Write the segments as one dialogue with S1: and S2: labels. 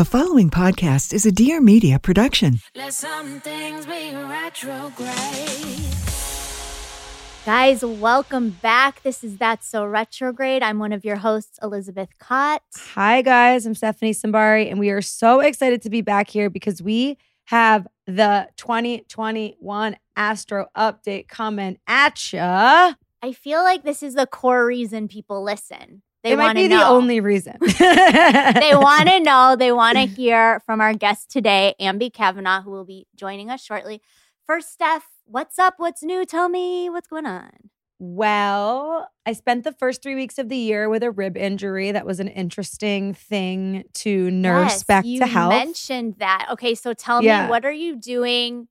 S1: The following podcast is a Dear Media production.
S2: Let some things be retrograde.
S3: Guys, welcome back. This is That's So Retrograde. I'm one of your hosts, Elizabeth Kott.
S4: Hi, guys. I'm Stephanie Simbari, and we are so excited to be back here because we have the 2021 Astro update coming at ya.
S3: I feel like this is the core reason people listen. They
S4: it might
S3: want to
S4: be
S3: know.
S4: the only reason.
S3: they want to know. They want to hear from our guest today, Ambi Kavanagh, who will be joining us shortly. First, Steph, what's up? What's new? Tell me what's going on.
S4: Well, I spent the first three weeks of the year with a rib injury. That was an interesting thing to nurse
S3: Yes,
S4: back to health.
S3: You mentioned that. Okay, so tell
S4: Yeah.
S3: me, what are you doing?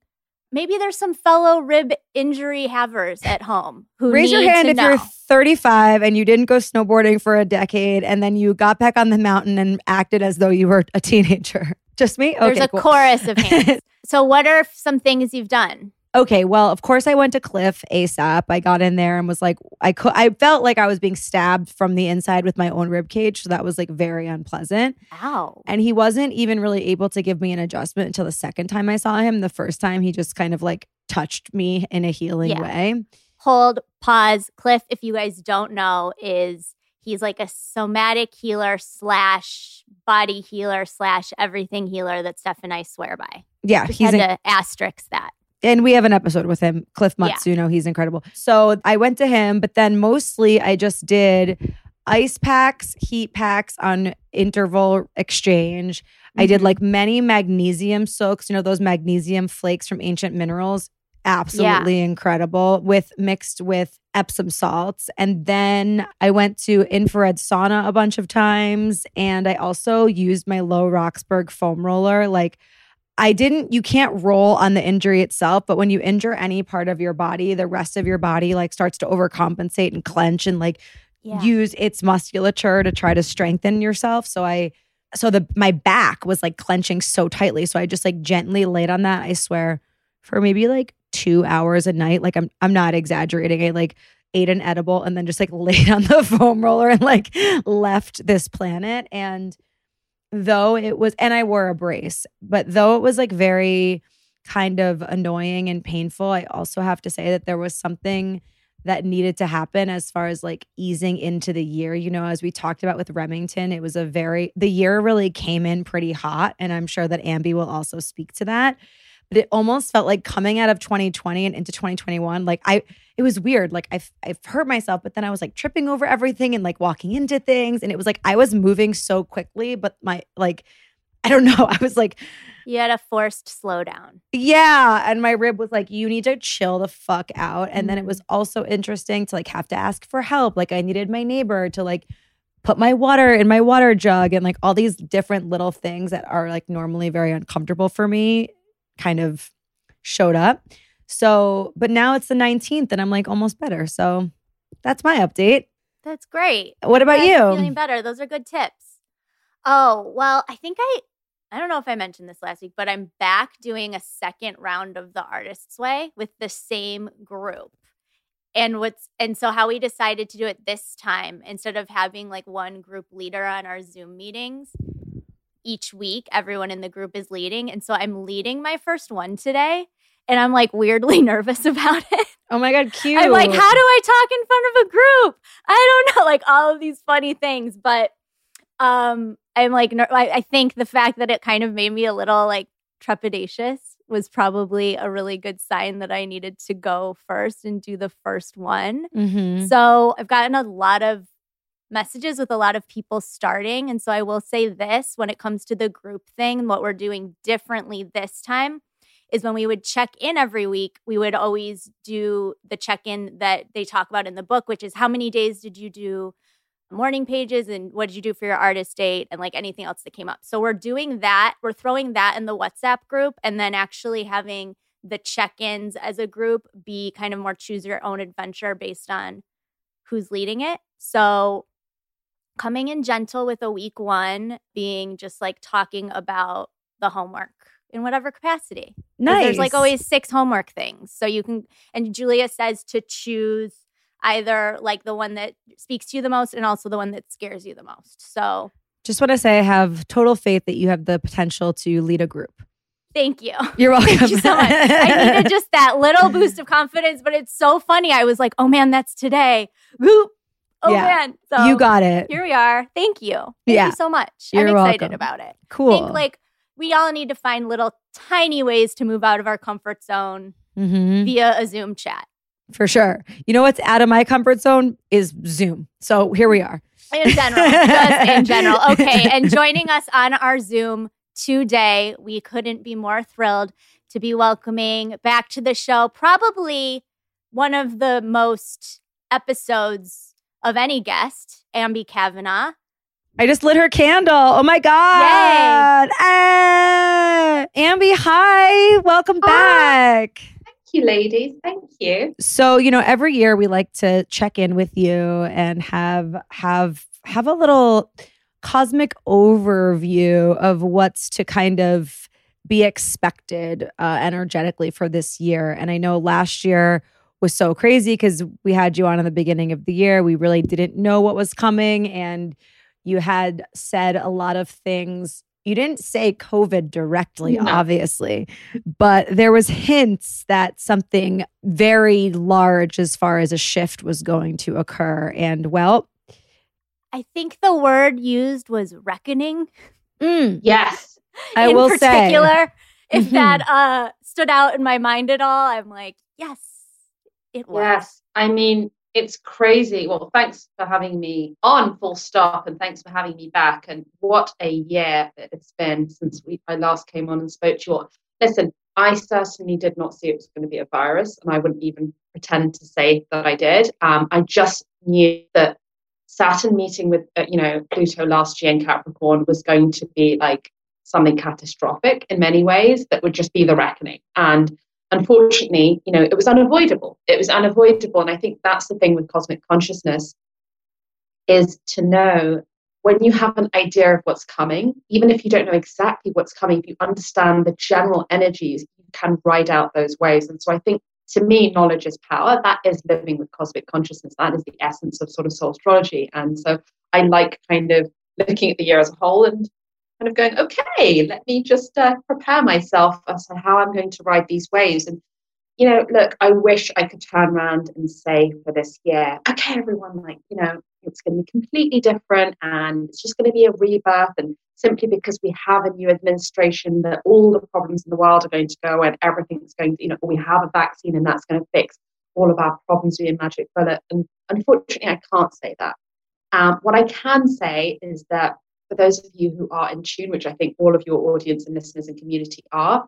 S3: Maybe there's some fellow rib injury havers at home who
S4: Raise your hand if
S3: know.
S4: you're 35 and you didn't go snowboarding for a decade and then you got back on the mountain and acted as though you were a teenager. Just me?
S3: There's a
S4: cool.
S3: chorus of hands. so, what are some things you've done?
S4: Okay, well, of course I went to Cliff ASAP. I got in there and was like, I could, I felt like I was being stabbed from the inside with my own rib cage, so that was like very unpleasant.
S3: Ow.
S4: And he wasn't even really able to give me an adjustment until the second time I saw him. The first time he just kind of like touched me in a healing
S3: Yeah.
S4: way.
S3: Hold, pause. Cliff, if you guys don't know, is he's like a somatic healer slash body healer slash everything healer that Steph and I swear by.
S4: Yeah,
S3: Just
S4: he's
S3: had
S4: in-
S3: to asterisk that.
S4: And we have an episode with him, Cliff
S3: Yeah.
S4: Matsuno. He's incredible. So I went to him, but then mostly I just did ice packs, heat packs on interval exchange. I did
S3: Mhm.
S4: like many magnesium soaks, you know, those magnesium flakes from ancient minerals. Absolutely incredible with mixed with Epsom salts. And then I went to infrared sauna a bunch of times. And I also used my low Roxburgh foam roller. Like I didn't, you can't roll on the injury itself, but when you injure any part of your body, the rest of your body like starts to overcompensate and clench and like
S3: Yeah.
S4: use its musculature to try to strengthen yourself. So I, so the, my back was like clenching so tightly. So I just like gently laid on that, I swear, for maybe like two hours a night. Like I'm, I'm not exaggerating. I like ate an edible and then just like laid on the foam roller and like left this planet. And though it was, and I wore a brace, but though it was like very kind of annoying and painful, I also have to say that there was something that needed to happen as far as like easing into the year. You know, as we talked about with Remington, it was a very, the year really came in pretty hot. And I'm sure that Ambi will also speak to that. But it almost felt like coming out of 2020 and into 2021, like I, it was weird. Like I've, I've hurt myself, but then I was like tripping over everything and like walking into things. And it was like I was moving so quickly, but my, like, I don't know. I was like,
S3: You had a forced slowdown.
S4: yeah. And my rib was like, you need to chill the fuck out. And then it was mm-hmm. also interesting to like have to ask for help. Like I needed my neighbor to like put my water in my water jug and like all these different little things that are like normally very uncomfortable for me kind of showed up. So, but now it's the 19th and I'm like almost better. So that's my update.
S3: That's great.
S4: What about
S3: I'm
S4: you?
S3: Feeling better. Those are good tips. Oh, well, I think I I don't know if I mentioned this last week, but I'm back doing a second round of the artist's way with the same group. And what's and so how we decided to do it this time instead of having like one group leader on our Zoom meetings each week, everyone in the group is leading. And so I'm leading my first one today and I'm like weirdly nervous about it.
S4: Oh my God, cute.
S3: I'm like, how do I talk in front of a group? I don't know, like all of these funny things. But um, I'm like, ner- I, I think the fact that it kind of made me a little like trepidatious was probably a really good sign that I needed to go first and do the first one.
S4: Mhm.
S3: So I've gotten a lot of messages with a lot of people starting. And so I will say this when it comes to the group thing, what we're doing differently this time is when we would check in every week, we would always do the check in that they talk about in the book, which is how many days did you do morning pages and what did you do for your artist date and like anything else that came up. So we're doing that. We're throwing that in the WhatsApp group and then actually having the check ins as a group be kind of more choose your own adventure based on who's leading it. So coming in gentle with a week one being just like talking about the homework in whatever capacity.
S4: Nice.
S3: There's like always six homework things. So you can, and Julia says to choose either like the one that speaks to you the most and also the one that scares you the most. So
S4: just want to say I have total faith that you have the potential to lead a group.
S3: Thank you.
S4: You're welcome.
S3: Thank you so much. I needed just that little boost of confidence, but it's so funny. I was like, oh man, that's today. Whoop. Oh
S4: Yeah.
S3: man. So
S4: you got it.
S3: here we are. Thank you. Thank
S4: Yeah.
S3: you so much.
S4: You're
S3: I'm excited
S4: welcome.
S3: about it.
S4: Cool.
S3: I think like we all need to find little tiny ways to move out of our comfort zone
S4: Mhm.
S3: via a Zoom chat.
S4: For sure. You know what's out of my comfort zone is Zoom. So here we are.
S3: In general, just in general. Okay. And joining us on our Zoom today, we couldn't be more thrilled to be welcoming back to the show probably one of the most episodes of any guest, Ambi Kavanagh.
S4: I just lit her candle. Oh my God. Ah, Ambi, hi. Welcome back.
S5: Thank you, ladies. Thank you.
S4: So, you know, every year we like to check in with you and have have have a little cosmic overview of what's to kind of be expected uh, energetically for this year. And I know last year was so crazy because we had you on in the beginning of the year. We really didn't know what was coming, and you had said a lot of things. You didn't say COVID directly,
S5: No.
S4: obviously, but there was hints that something very large as far as a shift was going to occur. And well,
S3: I think the word used was reckoning.
S4: mm,
S5: Yes.
S4: I
S3: in
S4: will say,
S3: particular, if
S4: Mhm.
S3: that uh, stood out in my mind at all, I'm like, yes, it was.
S5: Yes. I mean, it's crazy. Well, thanks for having me on full stop and thanks for having me back. And what a year that it's been since we I last came on and spoke to you. Listen, I certainly did not see it was going to be a virus, and I wouldn't even pretend to say that I did. Um, I just knew that Saturn meeting with uh, you know Pluto last year in Capricorn was going to be like something catastrophic in many ways that would just be the reckoning. And unfortunately, you know, it was unavoidable. It was unavoidable. And I think that's the thing with cosmic consciousness is to know when you have an idea of what's coming, even if you don't know exactly what's coming, if you understand the general energies, you can ride out those waves. And so I think to me, knowledge is power. That is living with cosmic consciousness. That is the essence of sort of soul astrology. And so I like kind of looking at the year as a whole and kind of going, okay, let me just uh, prepare myself as to how I'm going to ride these waves. And, you know, look, I wish I could turn around and say for this year, okay, everyone, like, you know, it's going to be completely different and it's just going to be a rebirth. And simply because we have a new administration, that all the problems in the world are going to go and everything's going to, you know, we have a vaccine and that's going to fix all of our problems via magic bullet. And unfortunately, I can't say that. Um, what I can say is that for those of you who are in tune, which I think all of your audience and listeners and community are,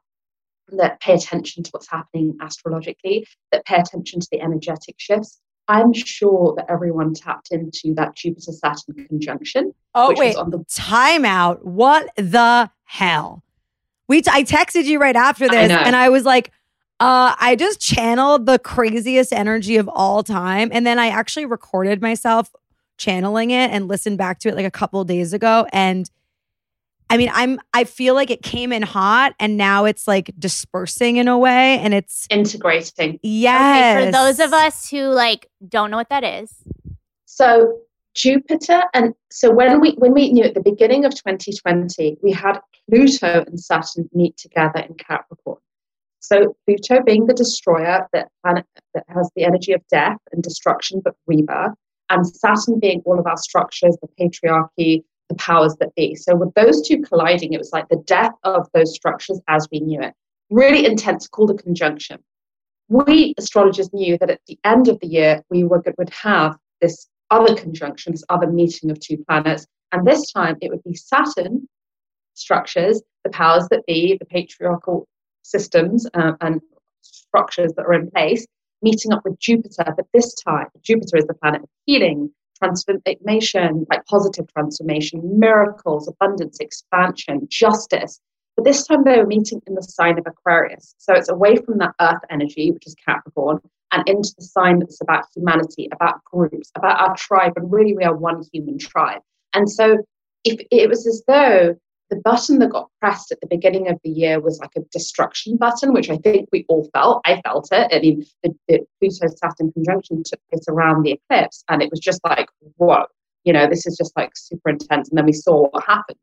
S5: that pay attention to what's happening astrologically, that pay attention to the energetic shifts. I'm sure that everyone tapped into that Jupiter Saturn conjunction.
S4: oh
S5: which
S4: wait,
S5: was on the
S4: time out. What the hell? We t- I texted you right after this,
S5: know.
S4: and I was like, uh, I just channeled the craziest energy of all time, and then I actually recorded myself channeling it and listened back to it like a couple days ago, and. I mean, I'm I feel like it came in hot and now it's like dispersing in a way and it's
S5: integrating.
S4: yes.
S3: Okay, for those of us who like don't know what that is,
S5: So Jupiter and so when we when we knew at the beginning of 2020, we had Pluto and Saturn meet together in Capricorn. So Pluto being the destroyer that planet that has the energy of death and destruction but rebirth, and Saturn being all of our structures, the patriarchy, the powers that be. So with those two colliding, it was like the death of those structures as we knew it. Really intense, called a conjunction. We astrologers knew that at the end of the year we would have this other conjunction, this other meeting of two planets. And this time it would be Saturn structures, the powers that be, the patriarchal systems uh, and structures that are in place, meeting up with Jupiter. But this time, Jupiter is the planet of healing, transformation, like positive transformation, miracles, abundance, expansion, justice. But this time they were meeting in the sign of Aquarius. So it's away from that earth energy, which is Capricorn, and into the sign that's about humanity, about groups, about our tribe. And really, we are one human tribe. And so if it was as though the button that got pressed at the beginning of the year was like a destruction button, which I think we all felt. I felt it. I mean, the, the Pluto Saturn conjunction took place around the eclipse, and it was just like, whoa. you know, this is just like super intense. And then we saw what happened.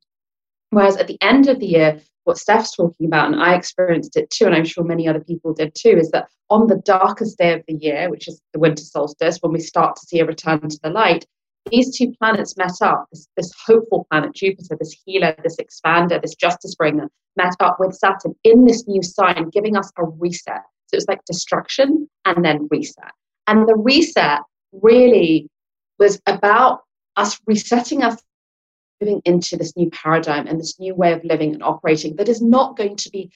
S5: Whereas at the end of the year, what Steph's talking about, and I experienced it too, and I'm sure many other people did too, is that on the darkest day of the year, which is the winter solstice, when we start to see a return to the light, these two planets met up. This, this hopeful planet, Jupiter, this healer, this expander, this justice bringer, met up with Saturn in this new sign, giving us a reset. So it's like destruction and then reset. And the reset really was about us resetting us moving into this new paradigm and this new way of living and operating that is not going to be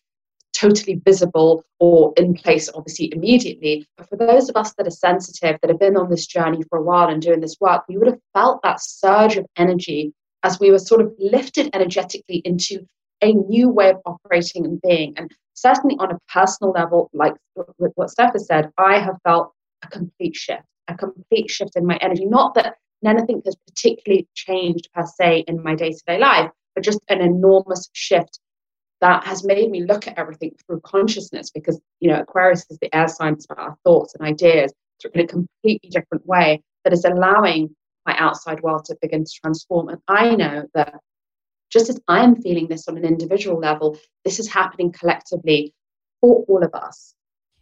S5: totally visible or in place, obviously, immediately. But for those of us that are sensitive, that have been on this journey for a while and doing this work, we would have felt that surge of energy as we were sort of lifted energetically into a new way of operating and being. And certainly on a personal level, like with what Steph has said, I have felt a complete shift, a complete shift in my energy. Not that anything has particularly changed per se in my day to day life, but just an enormous shift that has made me look at everything through consciousness because, you know, Aquarius is the air sign about our thoughts and ideas in a completely different way that is allowing my outside world to begin to transform. And I know that just as I'm feeling this on an individual level, this is happening collectively for all of us.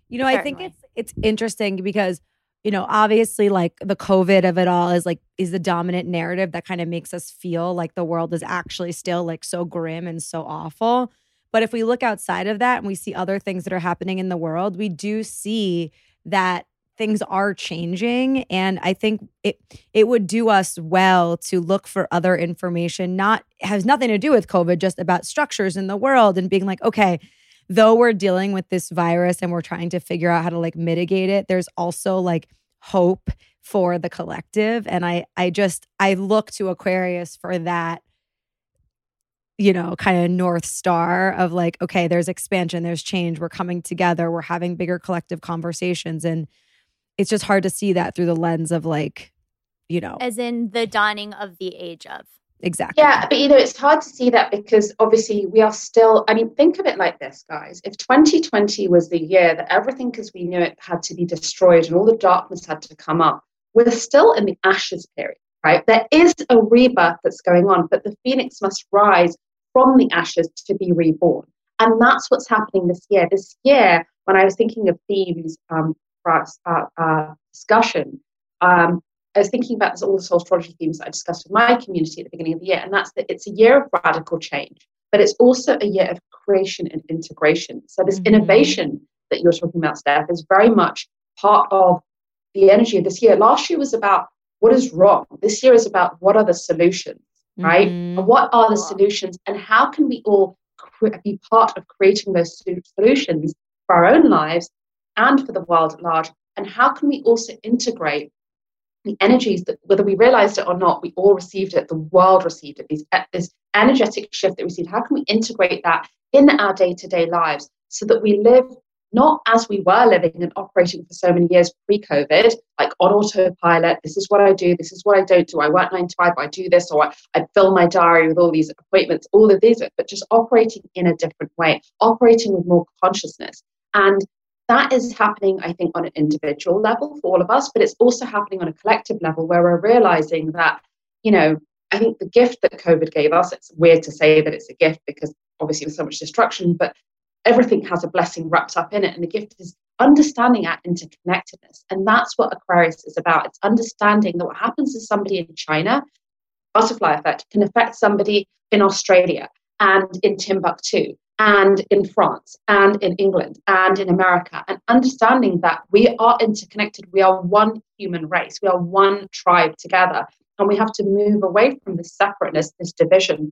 S4: You know, Certainly. I think it's it's interesting because you know, obviously like the COVID of it all is like is the dominant narrative that kind of makes us feel like the world is actually still like so grim and so awful. But if we look outside of that and we see other things that are happening in the world, we do see that things are changing and I think it it would do us well to look for other information not has nothing to do with covid just about structures in the world and being like okay though we're dealing with this virus and we're trying to figure out how to like mitigate it, there's also like hope for the collective. And I I just I look to Aquarius for that you know, kind of north star of like, okay, there's expansion, there's change, we're coming together, we're having bigger collective conversations. And it's just hard to see that through the lens of like, you know,
S3: as in the dawning of the age of.
S4: Exactly.
S5: Yeah, but you know, it's hard to see that because obviously we are still, I mean, think of it like this, guys. If 2020 was the year that everything as we knew it had to be destroyed and all the darkness had to come up, we're still in the ashes period, right? There is a rebirth that's going on, but the phoenix must rise from the ashes to be reborn. And that's what's happening this year. This year, when I was thinking of themes um, for our, our discussion, um, I was thinking about this, all the soul astrology themes that I discussed with my community at the beginning of the year, and that's that it's a year of radical change, but it's also a year of creation and integration. So this mm-hmm. innovation that you're talking about, Steph, is very much part of the energy of this year. Last year was about what is wrong. This year is about what are the solutions, right? Mm-hmm. What are the solutions, and how can we all be part of creating those solutions for our own lives and for the world at large? And how can we also integrate the energies that whether we realized it or not we all received it the world received it these, this energetic shift that we received how can we integrate that in our day-to-day lives so that we live not as we were living and operating for so many years pre-covid like on autopilot this is what i do this is what i don't do i work nine to five i do this or I, I fill my diary with all these appointments all of these but just operating in a different way operating with more consciousness. And that is happening, I think, on an individual level for all of us, but it's also happening on a collective level where we're realizing that, you know, I think the gift that COVID gave us, it's weird to say that it's a gift because obviously there's so much destruction, but everything has a blessing wrapped up in it. And the gift is understanding our interconnectedness. And that's what Aquarius is about. It's understanding that what happens to somebody in China, butterfly effect, can affect somebody in Australia and in Timbuktu and in France and in England and in America, and understanding that we are interconnected. We are one human race. We are one tribe together. And we have to move away from this separateness, this division,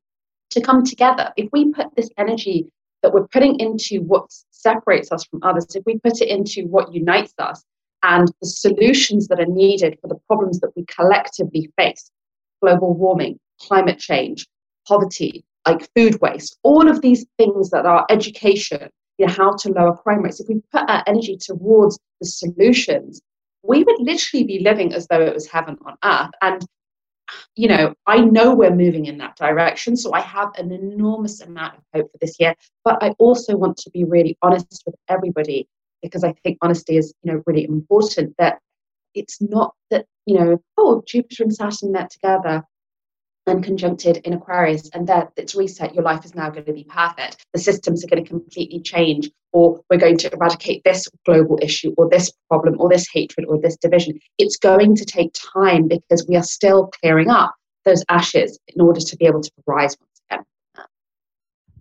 S5: to come together. If we put this energy that we're putting into what separates us from others, if we put it into what unites us and the solutions that are needed for the problems that we collectively face global warming, climate change, poverty, like food waste, all of these things that are education, you know, how to lower crime rates, if we put our energy towards the solutions, we would literally be living as though it was heaven on earth. And, you know, I know we're moving in that direction. So I have an enormous amount of hope for this year. But I also want to be really honest with everybody because I think honesty is, you know, really important that it's not that you know, oh, Jupiter and Saturn met together and conjuncted in Aquarius, and that it's reset, your life is now going to be perfect. The systems are going to completely change, or we're going to eradicate this global issue, or this problem, or this hatred, or this division. It's going to take time because we are still clearing up those ashes in order to be able to rise once again.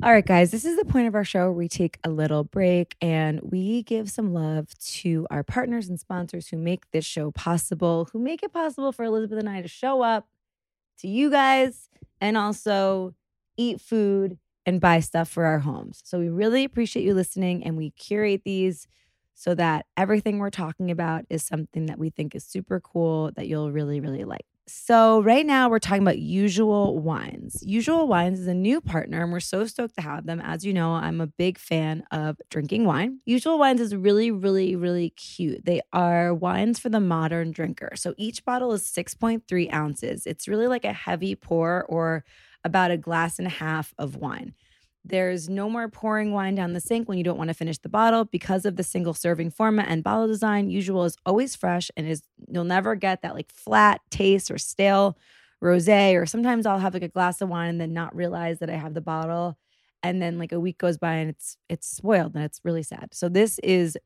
S4: All right, guys, this is the point of our show where we take a little break and we give some love to our partners and sponsors who make this show possible, who make it possible for Elizabeth and I to show up to you guys and also eat food and buy stuff for our homes. So we really appreciate you listening and we curate these so that everything we're talking about is something that we think is super cool that you'll really, really like. So, right now we're talking about Usual Wines. Usual Wines is a new partner, and we're so stoked to have them. As you know, I'm a big fan of drinking wine. Usual Wines is really, really, really cute. They are wines for the modern drinker. So, each bottle is 6.3 ounces. It's really like a heavy pour or about a glass and a half of wine. There's no more pouring wine down the sink when you don't want to finish the bottle because of the single serving format and bottle design. Usual is always fresh and is you'll never get that like flat taste or stale rosé or sometimes I'll have like a glass of wine and then not realize that I have the bottle and then like a week goes by and it's it's spoiled and it's really sad. So this is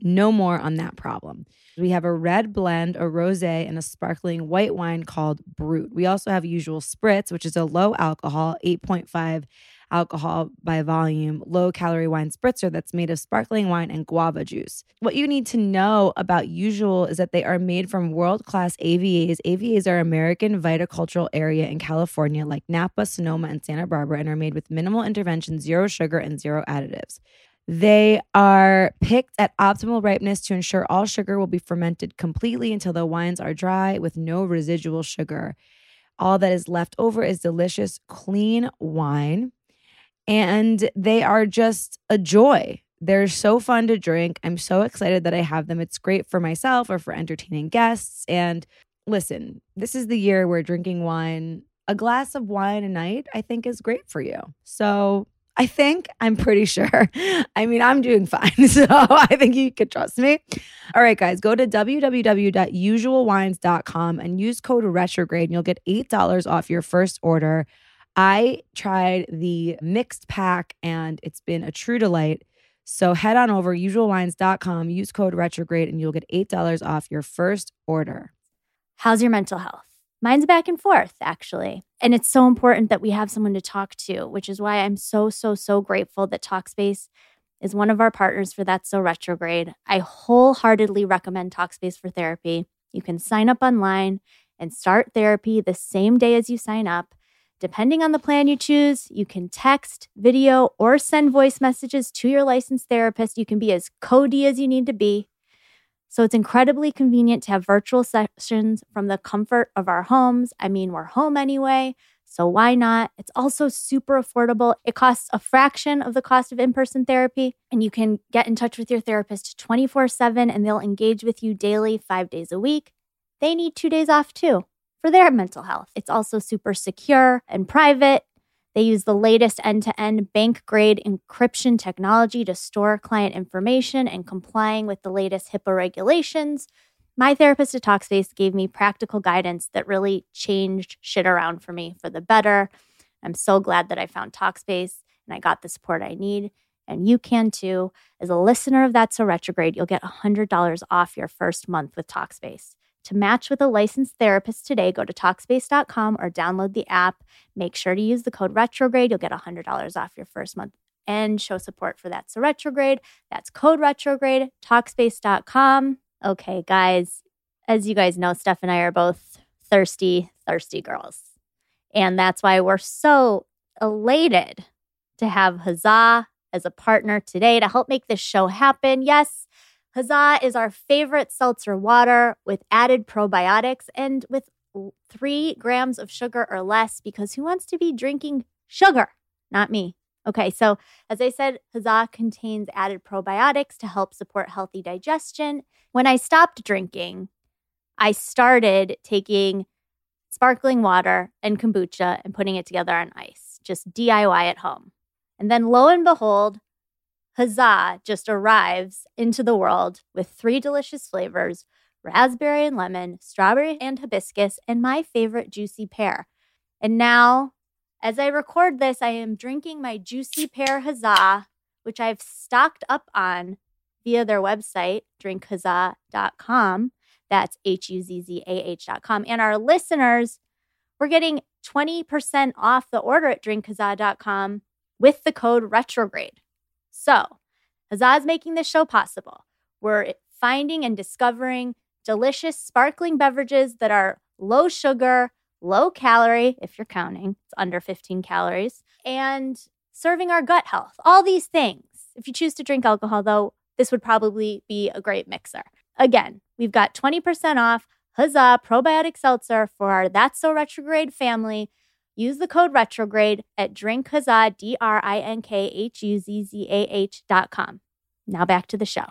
S4: no more on that problem. We have a red blend, a rosé, and a sparkling white wine called Brut. We also have usual spritz, which is a low alcohol, 8.5 alcohol by volume, low calorie wine spritzer that's made of sparkling wine and guava juice. What you need to know about Usual is that they are made from world class AVAs. AVAs are American viticultural area in California, like Napa, Sonoma, and Santa Barbara, and are made with minimal intervention, zero sugar, and zero additives. They are picked at optimal ripeness to ensure all sugar will be fermented completely until the wines are dry with no residual sugar. All that is left over is delicious, clean wine and they are just a joy. They're so fun to drink. I'm so excited that I have them. It's great for myself or for entertaining guests. And listen, this is the year where drinking wine, a glass of wine a night, I think is great for you. So I think I'm pretty sure. I mean, I'm doing fine. So I think you could trust me. All right, guys, go to www.usualwines.com and use code retrograde and you'll get $8 off your first order. I tried the mixed pack and it's been a true delight. So head on over usualwines.com, use code retrograde, and you'll get $8 off your first order.
S3: How's your mental health? Mine's back and forth, actually. And it's so important that we have someone to talk to, which is why I'm so, so, so grateful that Talkspace is one of our partners for That's So Retrograde. I wholeheartedly recommend Talkspace for therapy. You can sign up online and start therapy the same day as you sign up. Depending on the plan you choose, you can text, video, or send voice messages to your licensed therapist. You can be as cody as you need to be. So it's incredibly convenient to have virtual sessions from the comfort of our homes. I mean, we're home anyway, so why not? It's also super affordable. It costs a fraction of the cost of in person therapy, and you can get in touch with your therapist 24 7 and they'll engage with you daily, five days a week. They need two days off too for their mental health. It's also super secure and private. They use the latest end to end bank grade encryption technology to store client information and complying with the latest HIPAA regulations. My therapist at Talkspace gave me practical guidance that really changed shit around for me for the better. I'm so glad that I found Talkspace and I got the support I need. And you can too. As a listener of That's So Retrograde, you'll get $100 off your first month with Talkspace. To match with a licensed therapist today, go to Talkspace.com or download the app. Make sure to use the code retrograde. You'll get $100 off your first month and show support for that. So, retrograde, that's code retrograde, Talkspace.com. Okay, guys, as you guys know, Steph and I are both thirsty, thirsty girls. And that's why we're so elated to have Huzzah as a partner today to help make this show happen. Yes, Huzzah is our favorite seltzer water with added probiotics and with three grams of sugar or less because who wants to be drinking sugar? Not me. Okay, so as I said, Huzzah contains added probiotics to help support healthy digestion. When I stopped drinking, I started taking sparkling water and kombucha and putting it together on ice, just DIY at home. And then lo and behold, Huzzah just arrives into the world with three delicious flavors raspberry and lemon, strawberry and hibiscus, and my favorite juicy pear. And now, as I record this, I am drinking my juicy pear huzzah, which I've stocked up on via their website, drinkhuzzah.com. That's H U Z Z A H.com. And our listeners, we're getting 20% off the order at drinkhuzzah.com with the code retrograde. So, Huzzah is making this show possible. We're finding and discovering delicious sparkling beverages that are low sugar, low calorie, if you're counting, it's under 15 calories, and serving our gut health. All these things. If you choose to drink alcohol, though, this would probably be a great mixer. Again, we've got 20% off Huzzah Probiotic Seltzer for our That's So Retrograde family. Use the code retrograde at drinkhuzzah, D R I N K H U Z Z A H dot com. Now back to the show.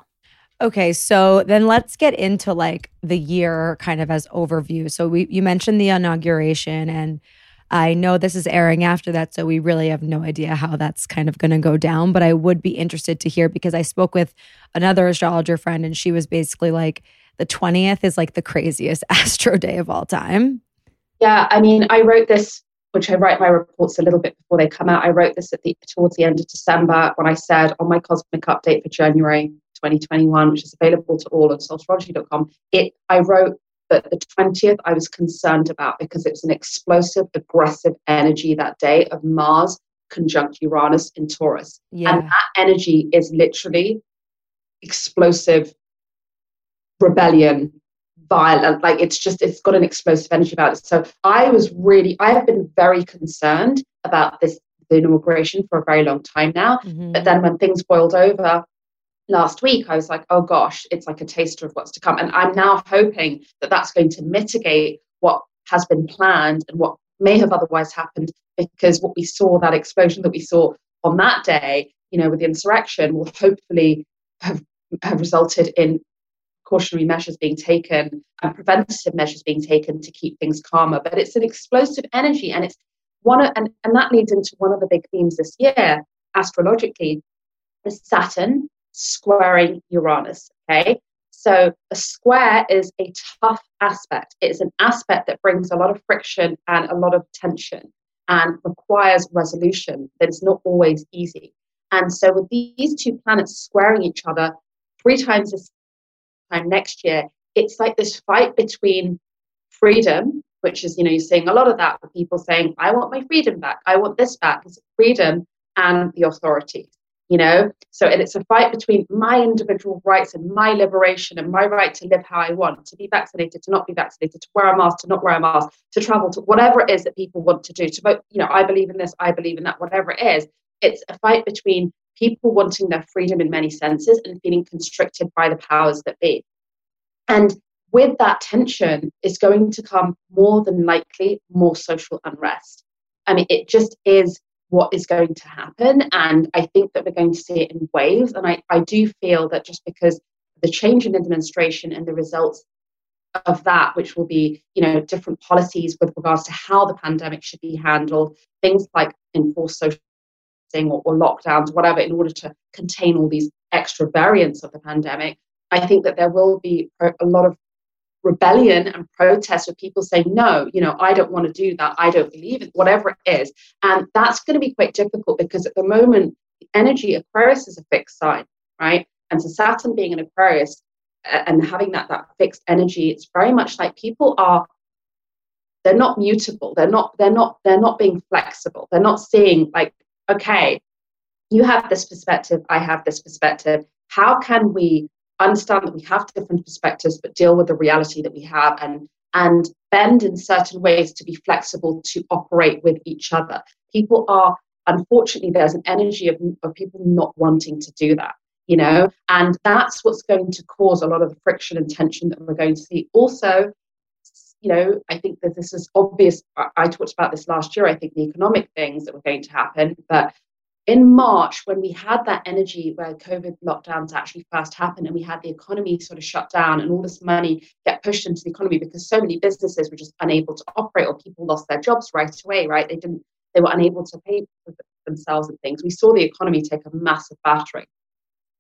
S4: Okay, so then let's get into like the year kind of as overview. So we you mentioned the inauguration and I know this is airing after that, so we really have no idea how that's kind of going to go down. But I would be interested to hear because I spoke with another astrologer friend, and she was basically like, the 20th is like the craziest astro day of all time.
S5: Yeah, I mean, I wrote this, which I write my reports a little bit before they come out. I wrote this at the towards the end of December when I said on my cosmic update for January 2021, which is available to all on soulstrology.com. It I wrote that the 20th, I was concerned about because it was an explosive, aggressive energy that day of Mars conjunct Uranus in Taurus.
S4: Yeah.
S5: And that energy is literally explosive rebellion, violent. Like it's just, it's got an explosive energy about it. So I was really, I have been very concerned about this the inauguration for a very long time now.
S4: Mhm.
S5: But then when things boiled over, last week, I was like, oh gosh, it's like a taster of what's to come. And I'm now hoping that that's going to mitigate what has been planned and what may have otherwise happened because what we saw, that explosion that we saw on that day, you know, with the insurrection, will hopefully have, have resulted in cautionary measures being taken and preventative measures being taken to keep things calmer. But it's an explosive energy and it's one of, and, and that leads into one of the big themes this year, astrologically, is Saturn squaring Uranus. Okay. So a square is a tough aspect. It's an aspect that brings a lot of friction and a lot of tension and requires resolution that is not always easy. And so with these two planets squaring each other three times this time next year, it's like this fight between freedom, which is, you know, you're seeing a lot of that with people saying, I want my freedom back, I want this back. It's freedom and the authority you know? So and it's a fight between my individual rights and my liberation and my right to live how i want to be vaccinated to not be vaccinated to wear a mask to not wear a mask to travel to whatever it is that people want to do to vote you know i believe in this i believe in that whatever it is. It's a fight between people wanting their freedom in many senses and feeling constricted by the powers that be and with that tension is going to come more than likely more social unrest i mean it just is what is going to happen. And I think that we're going to see it in waves. And I, I do feel that just because the change in administration and the results of that, which will be, you know, different policies with regards to how the pandemic should be handled, things like enforced social or, or lockdowns, whatever, in order to contain all these extra variants of the pandemic, I think that there will be a, lot of rebellion and protest with people saying, no, you know, I don't want to do that. I don't believe it, whatever it is. And that's going to be quite difficult because at the moment, the energy Aquarius is a fixed sign, right? And so Saturn being an Aquarius and having that, that fixed energy, it's very much like people are they're not mutable they're not they're not they're not being flexible they're not seeing like okay you have this perspective i have this perspective. How can we understand that we have different perspectives, but deal with the reality that we have and and bend in certain ways to be flexible to operate with each other. People are unfortunately there's an energy of, of people not wanting to do that you know? And that's what's going to cause a lot of the friction and tension that we're going to see. Also you know i think that this is obvious i talked about this last year i think the economic things that were going to happen but in March, when we had that energy where COVID lockdowns actually first happened and we had the economy sort of shut down and all this money get pushed into the economy because so many businesses were just unable to operate or people lost their jobs right away, right? They didn't, they were unable to pay for themselves and things. We saw the economy take a massive battering.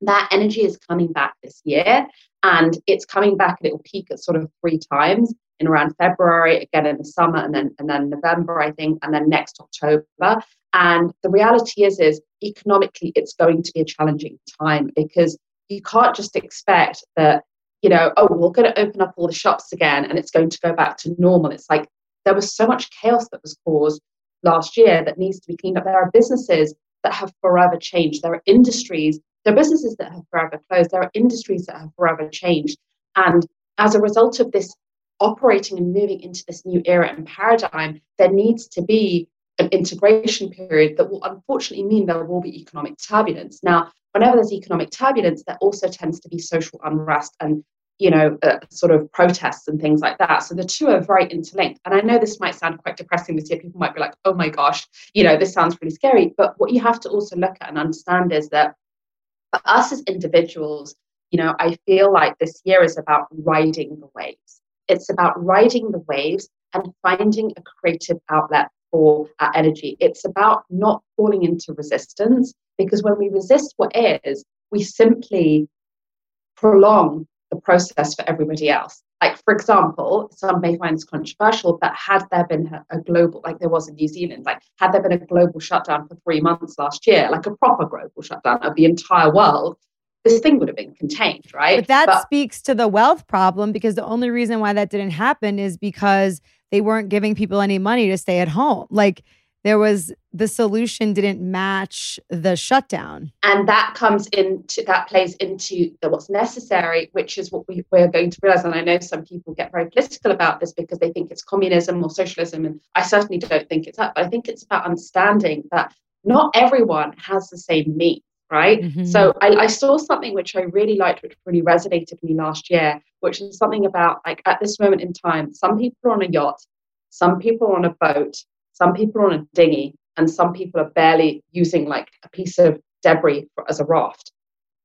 S5: that energy is coming back this year and it's coming back and it will peak at sort of three times in around February, again in the summer, and then and then November, I think, and then next October. And the reality is, is economically, it's going to be a challenging time because you can't just expect that, you know, oh, we're going to open up all the shops again and it's going to go back to normal. It's like there was so much chaos that was caused last year that needs to be cleaned up. There are businesses that have forever changed. There are industries, there are businesses that have forever closed. There are industries that have forever changed. And as a result of this operating and moving into this new era and paradigm, there needs to be an integration period that will unfortunately mean there will be economic turbulence. Now, whenever there's economic turbulence, there also tends to be social unrest and you know, uh, sort of protests and things like that. So the two are very interlinked. And I know this might sound quite depressing this year. People might be like, oh my gosh, you know, this sounds really scary. But what you have to also look at and understand is that for us as individuals, you know, I feel like this year is about riding the waves. It's about riding the waves and finding a creative outlet for our energy. It's about not falling into resistance because when we resist what is, we simply prolong the process for everybody else. Like, for example, some may find this controversial, but had there been a, global, like there was in New Zealand, like had there been a global shutdown for three months last year, like a proper global shutdown of the entire world, this thing would have been contained, right?
S4: But that but, speaks to the wealth problem because the only reason why that didn't happen is because they weren't giving people any money to stay at home. Like there was the solution didn't match the shutdown
S5: and that comes into that plays into the, what's necessary which is what we, we're going to realize and i know some people get very political about this because they think it's communism or socialism and i certainly don't think it's that but i think it's about understanding that not everyone has the same means right mm-hmm. so I, I saw something which i really liked which really resonated with me last year which is something about like at this moment in time some people are on a yacht some people are on a boat some people are on a dinghy, and some people are barely using like a piece of debris for, as a raft.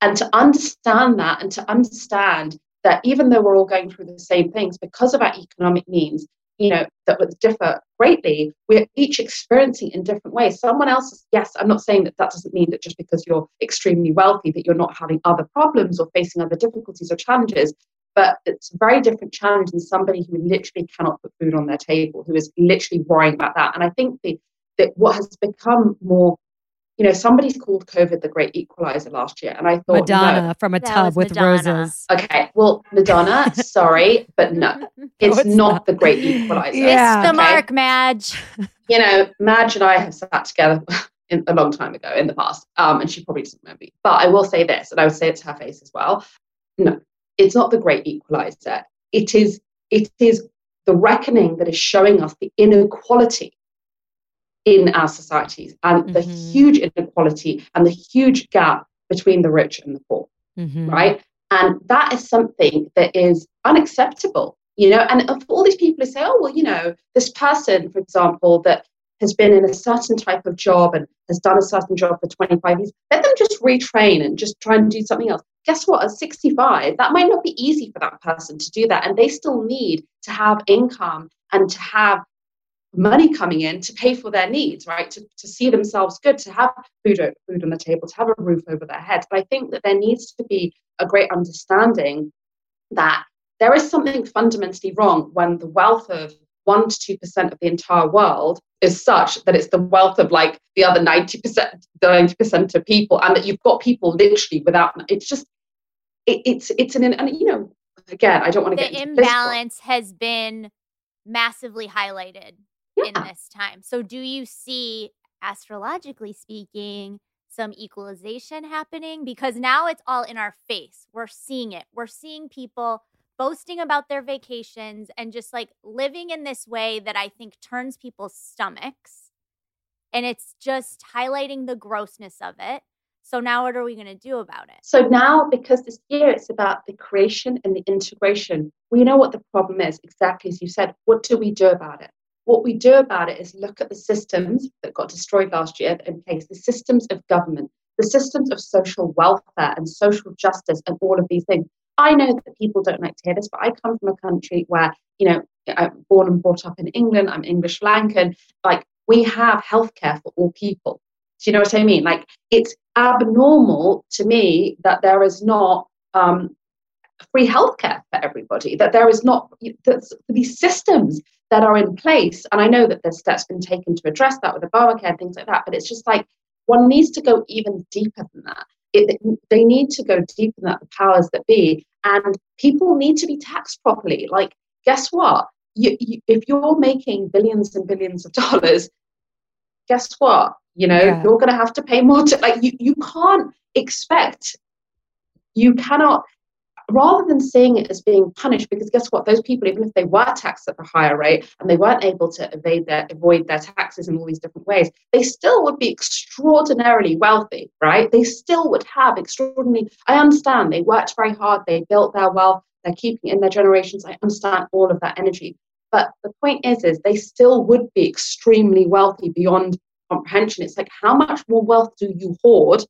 S5: And to understand that and to understand that even though we're all going through the same things, because of our economic means, you know, that would differ greatly, we're each experiencing in different ways. Someone else, yes, I'm not saying that that doesn't mean that just because you're extremely wealthy that you're not having other problems or facing other difficulties or challenges, but it's a very different challenge than somebody who literally cannot put food on their table, who is literally worrying about that. And I think the, that what has become more, you know, somebody's called COVID the great equalizer last year. And I thought
S4: Madonna
S5: no,
S4: from a tub with Madonna. roses.
S5: Okay. Well, Madonna, sorry, but no, it's, no, it's not, not, the great equalizer.
S3: Yeah. It's the okay? mark, Madge.
S5: You know, Madge and I have sat together in, a long time ago in the past. Um, and she probably doesn't remember me. But I will say this, and I would say it to her face as well. No, it's not the great equalizer. It is, it is the reckoning that is showing us the inequality in our societies and mm-hmm. the huge inequality and the huge gap between the rich and the poor. Mm-hmm. Right. And that is something that is unacceptable, you know. And for all these people who say, oh, well, you know, this person, for example, that has been in a certain type of job and has done a certain job for 25 years, let them just retrain and just try and do something else. Guess what? At 65, that might not be easy for that person to do that. And they still need to have income and to have money coming in to pay for their needs, right? To, to see themselves good, to have food, food on the table, to have a roof over their head. But I think that there needs to be a great understanding that there is something fundamentally wrong when the wealth of 1% to 2% of the entire world is such that it's the wealth of like the other 90%, the 90% of people, and that you've got people literally without, it's just, it, it's, it's an, and you know, again, I don't want to
S3: get
S5: the
S3: imbalance has been massively highlighted yeah. in this time. So do you see, astrologically speaking, some equalization happening? Because now it's all in our face. We're seeing it. We're seeing people boasting about their vacations and just like living in this way that I think turns people's stomachs. And it's just highlighting the grossness of it. So now what are we going to do about it?
S5: So now because this year it's about the creation and the integration, we know what the problem is exactly as you said. What do we do about it? What we do about it is look at the systems that got destroyed last year in place, the systems of government, the systems of social welfare and social justice and all of these things. I know that people don't like to hear this, but I come from a country where, you know, I'm born and brought up in England, I'm English Lankan. Like, we have healthcare for all people. Do you know what I mean? Like it's abnormal to me that there is not um, free healthcare for everybody, that there is not that these systems that are in place. And I know that there's steps been taken to address that with Obamacare and things like that, but it's just like one needs to go even deeper than that. It, they need to go deeper than that, the powers that be. And people need to be taxed properly. Like, guess what? You, you, if you're making billions and billions of dollars, guess what? You know, yeah. you're going to have to pay more. To, like, you, you can't expect, you cannot rather than seeing it as being punished, because guess what? Those people, even if they were taxed at the higher rate and they weren't able to evade their avoid their taxes in all these different ways, they still would be extraordinarily wealthy, right? They still would have extraordinary. I understand they worked very hard, they built their wealth, they're keeping it in their generations. I understand all of that energy. But the point is, is they still would be extremely wealthy beyond comprehension. It's like how much more wealth do you hoard?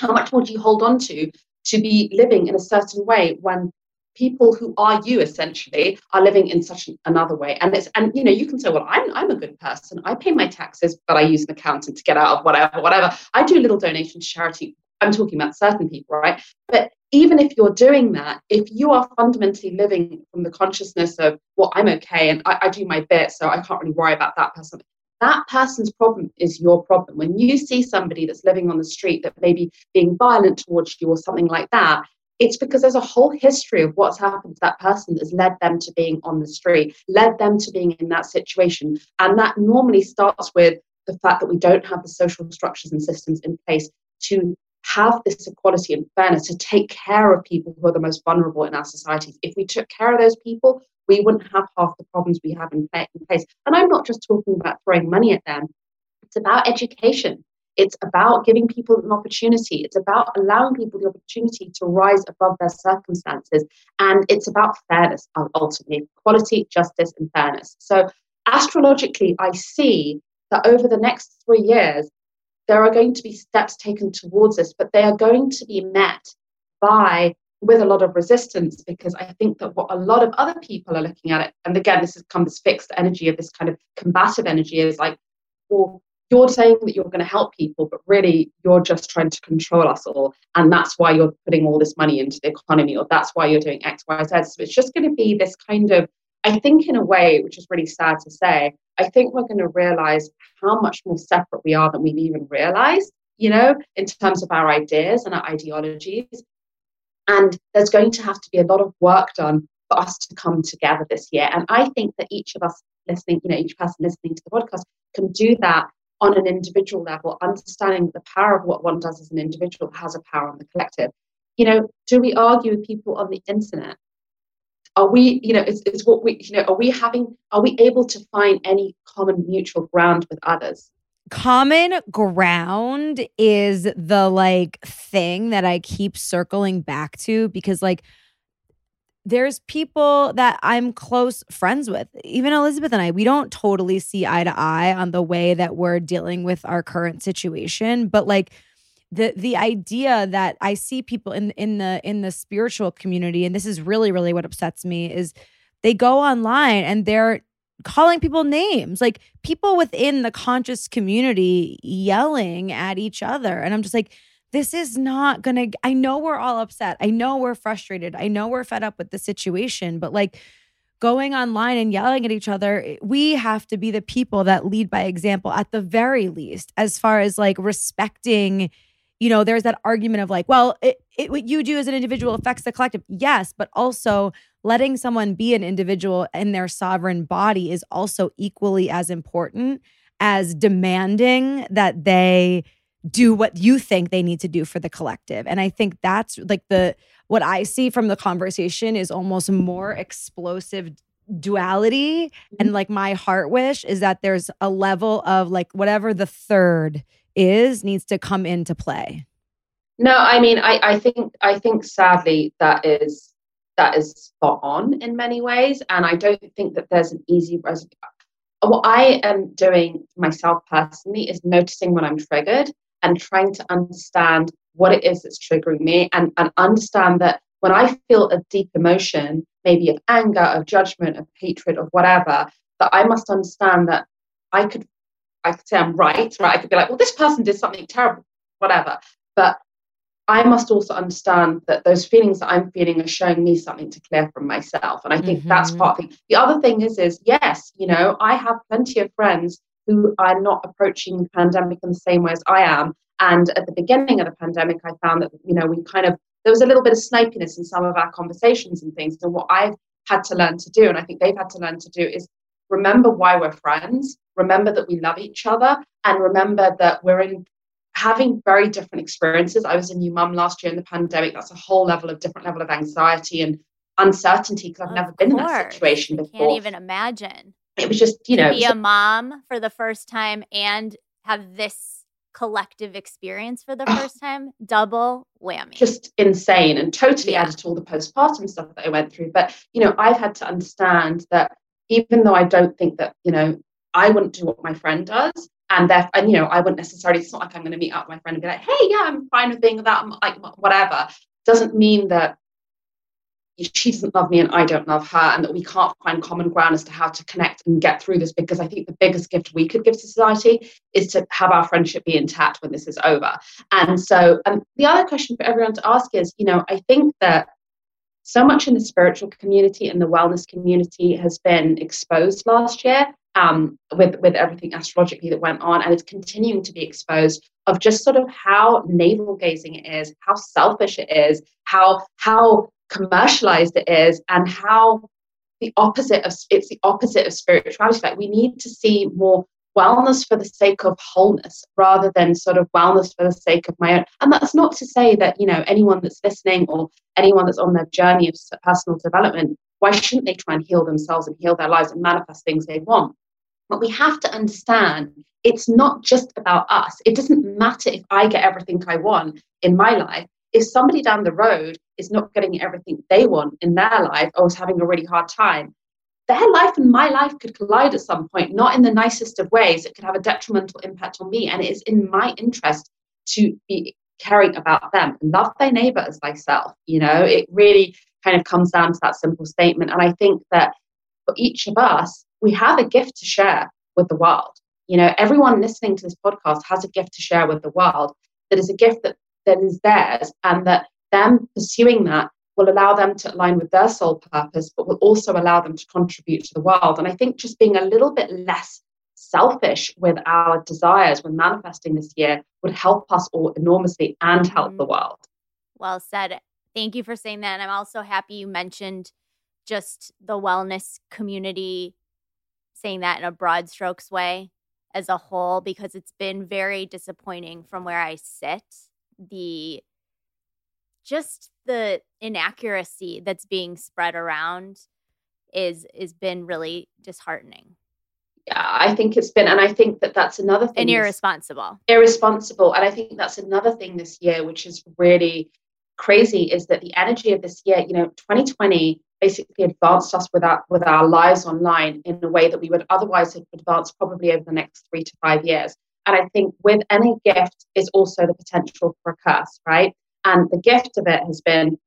S5: How much more do you hold on to to be living in a certain way when people who are you essentially are living in such another way. And it's and you know you can say well I'm, I'm a good person. I pay my taxes but i use an accountant to get out of whatever whatever. I do a little donation to charity. I'm talking about certain people right? But even if you're doing that if you are fundamentally living from the consciousness of well i'm okay and I, I do my bit so i can't really worry about that person that person's problem is your problem. When you see somebody that's living on the street that may be being violent towards you or something like that, it's because there's a whole history of what's happened to that person that's led them to being on the street, led them to being in that situation. And that normally starts with the fact that we don't have the social structures and systems in place to have this equality and fairness, to take care of people who are the most vulnerable in our societies. If we took care of those people, we wouldn't have half the problems we have in, place. And I'm not just talking about throwing money at them, it's about education. It's about giving people an opportunity. It's about allowing people the opportunity to rise above their circumstances. And it's about fairness, ultimately equality, justice, and fairness. So, astrologically, I see that over the next three years, there are going to be steps taken towards this, but they are going to be met by with a lot of resistance because I think that what a lot of other people are looking at it, and again, this has come this fixed energy of this kind of combative energy is like, well, you're saying that you're going to help people, but really you're just trying to control us all. And that's why you're putting all this money into the economy, or that's why you're doing X, Y, Z. So it's just going to be this kind of, I think, in a way, which is really sad to say, I think we're going to realize how much more separate we are than we've even realized, you know, in terms of our ideas and our ideologies. And there's going to have to be a lot of work done for us to come together this year. And I think that each of us listening, you know, each person listening to the podcast can do that on an individual level, understanding the power of what one does as an individual has a power on the collective. You know, do we argue with people on the internet? Are we, you know, is, is what we, you know, are we having, are we able to find any common mutual ground with others?
S4: common ground is the like thing that I keep circling back to because like there's people that I'm close friends with. Even Elizabeth and I, we don't totally see eye to eye on the way that we're dealing with our current situation, but like the the idea that I see people in in the in the spiritual community and this is really really what upsets me is they go online and they're calling people names, like people within the conscious community yelling at each other. And I'm just like, this is not gonna, I know we're all upset. I know we're frustrated. I know we're fed up with the situation, but like, going online and yelling at each other, eh, we have to be the people that lead by example at the very least, as far as like respecting, you know, there's that argument of like, well, it, it, what you do as an individual affects the collective. Yes, but also letting someone be an individual in their sovereign body is also equally as important as demanding that they do what you think they need to do for the collective. And I think that's like the what I see from the conversation is almost more explosive duality mm-hmm. and like my heart wish is that there's a level of like whatever the third is needs to come into play.
S5: No, I mean I I think I think sadly that is that is spot on in many ways. And I don't think that there's an easy resolution. What I am doing myself personally is noticing when I'm triggered and trying to understand what it is that's triggering me and, and understand that when I feel a deep emotion, maybe of anger, of judgment, of hatred, of whatever, that I must understand that I could I could say I'm right, right? I could be like, well, this person did something terrible, whatever. But I must also understand that those feelings that I'm feeling are showing me something to clear from myself. And I think mm-hmm. that's part of the The other thing is, is yes, you know, I have plenty of friends who are not approaching the pandemic in the same way as I am. And at the beginning of the pandemic, I found that, you know, we kind of, there was a little bit of snipiness in some of our conversations and things. And what I've had to learn to do, and I think they've had to learn to do, is remember why we're friends, remember that we love each other, and remember that we're in having very different experiences. I was a new mum last year in the pandemic. That's a whole level of different level of anxiety and uncertainty because I've of never been in that situation before.
S3: Can't even imagine.
S5: It was just, you know,
S3: be a mom for the first time and have this collective experience for the first time, double whammy.
S5: Just insane and totally yeah. added to all the postpartum stuff that I went through. But, you know, I've had to understand that even though I don't think that, you know, I wouldn't do what my friend does, and that and you know i wouldn't necessarily it's not like i'm going to meet up with my friend and be like hey yeah i'm fine with being that I'm like whatever. Doesn't mean that she doesn't love me and i don't love her and that we can't find common ground as to how to connect and get through this because i think the biggest gift we could give to society is to have our friendship be intact when this is over. And so and the other question for everyone to ask is you know i think that so much in the spiritual community and the wellness community has been exposed last year um, with with everything astrologically that went on, and it's continuing to be exposed of just sort of how navel gazing it is, how selfish it is, how how commercialized it is, and how the opposite of it's the opposite of spirituality. Like we need to see more wellness for the sake of wholeness rather than sort of wellness for the sake of my own. And that's not to say that, you know, anyone that's listening or anyone that's on their journey of personal development, why shouldn't they try and heal themselves and heal their lives and manifest things they want? But we have to understand it's not just about us. It doesn't matter if I get everything I want in my life. If somebody down the road is not getting everything they want in their life or is having a really hard time, their life and my life could collide at some point, not in the nicest of ways. It could have a detrimental impact on me. And it is in my interest to be caring about them. Love thy neighbor as thyself. You know, it really kind of comes down to that simple statement. And I think that for each of us, we have a gift to share with the world. You know, everyone listening to this podcast has a gift to share with the world that is a gift that, that is theirs, and that them pursuing that will allow them to align with their soul purpose, but will also allow them to contribute to the world. And I think just being a little bit less selfish with our desires when manifesting this year would help us all enormously and help mm-hmm. the world.
S3: Well said. Thank you for saying that. And I'm also happy you mentioned just the wellness community saying that in a broad strokes way as a whole because it's been very disappointing from where I sit. The just the inaccuracy that's being spread around is is been really disheartening.
S5: Yeah, I think it's been, and I think that that's another thing.
S3: And irresponsible.
S5: Irresponsible, and I think that's another thing this year, which is really crazy, is that the energy of this year. You know, 2020 basically advanced us with our, with our lives online in a way that we would otherwise have advanced probably over the next three to five years. And I think with any gift is also the potential for a curse, right? And the gift of it has been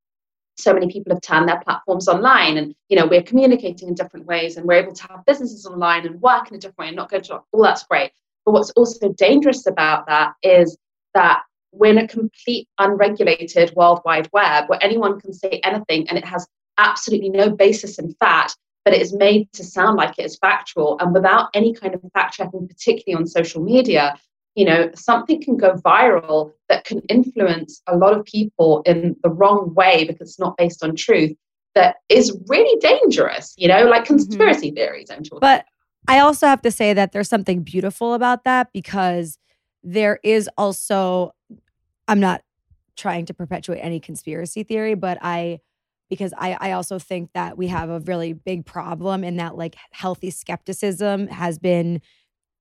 S5: so many people have turned their platforms online and you know we're communicating in different ways and we're able to have businesses online and work in a different way and not go to all that's great but what's also dangerous about that is that we're in a complete unregulated world wide web where anyone can say anything and it has absolutely no basis in fact, but it is made to sound like it is factual. And without any kind of fact checking, particularly on social media, you know, something can go viral that can influence a lot of people in the wrong way because it's not based on truth that is really dangerous, you know, like mm-hmm. conspiracy mm-hmm. theories, I'm talking.
S4: But I also have to say that there's something beautiful about that because there is also, I'm not trying to perpetuate any conspiracy theory, but I because I, I also think that we have a really big problem in that like healthy skepticism has been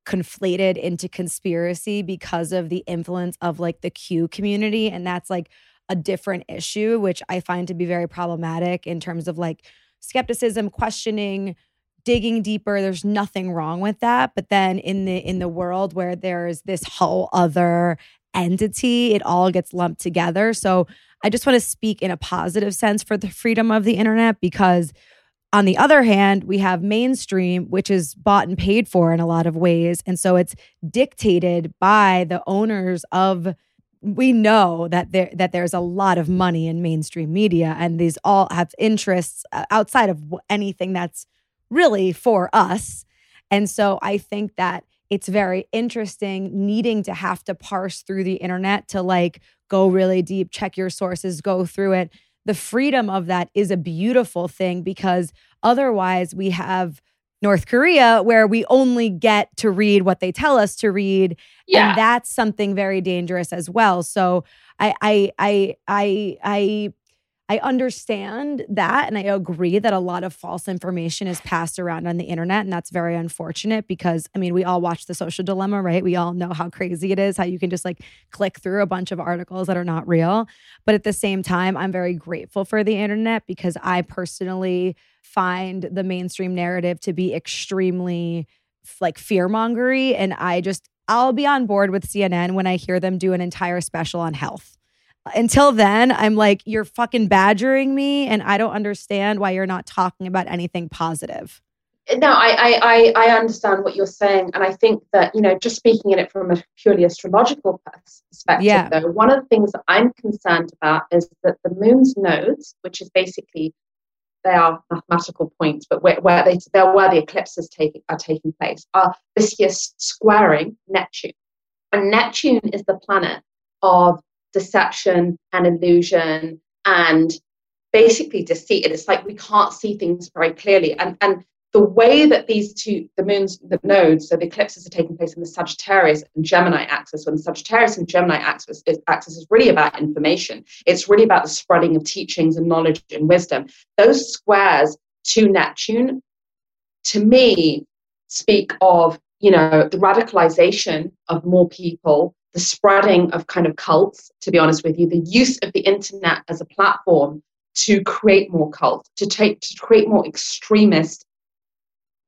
S4: conflated into conspiracy because of the influence of like the Q community. And that's like a different issue, which I find to be very problematic in terms of like skepticism, questioning, digging deeper. There's nothing wrong with that. But then in the in the world where there's this whole other entity, it all gets lumped together. So I just want to speak in a positive sense for the freedom of the internet because on the other hand, we have mainstream, which is bought and paid for in a lot of ways. And so it's dictated by the owners of we know that there that there's a lot of money in mainstream media and these all have interests uh, outside of anything that's really for us. And so I think that it's very interesting needing to have to parse through the internet to like go really deep, check your sources, go through it the freedom of that is a beautiful thing because otherwise we have North Korea where we only get to read what they tell us to read.
S5: Yeah.
S4: And that's something very dangerous as well. So I I I I I I understand that and I agree that a lot of false information is passed around on the internet and that's very unfortunate because I mean we all watch the social dilemma, right? We all know how crazy it is how you can just like click through a bunch of articles that are not real. But at the same time, I'm very grateful for the internet because I personally find the mainstream narrative to be extremely like fear-mongery and I just I'll be on board with CNN when I hear them do an entire special on health until then, I'm like, you're fucking badgering me, and I don't understand why you're not talking about anything positive.
S5: No, I, I, I understand what you're saying, and I think that you know, just speaking in it from a purely astrological perspective,
S4: yeah.
S5: though, one of the things that I'm concerned about is that the moon's nodes, which is basically they are mathematical points, but where, where they they're where the eclipses take, are taking place, are this year squaring Neptune, and Neptune is the planet of deception and illusion and basically deceit. And It's like we can't see things very clearly. And and the way that these two, the moons, the nodes, so the eclipses are taking place in the Sagittarius and Gemini axis, when Sagittarius and Gemini axis is, axis is really about information. It's really about the spreading of teachings and knowledge and wisdom. Those squares to Neptune, to me, speak of, you know, the radicalization of more people the spreading of kind of cults, to be honest with you, the use of the internet as a platform to create more cults, to take to create more extremist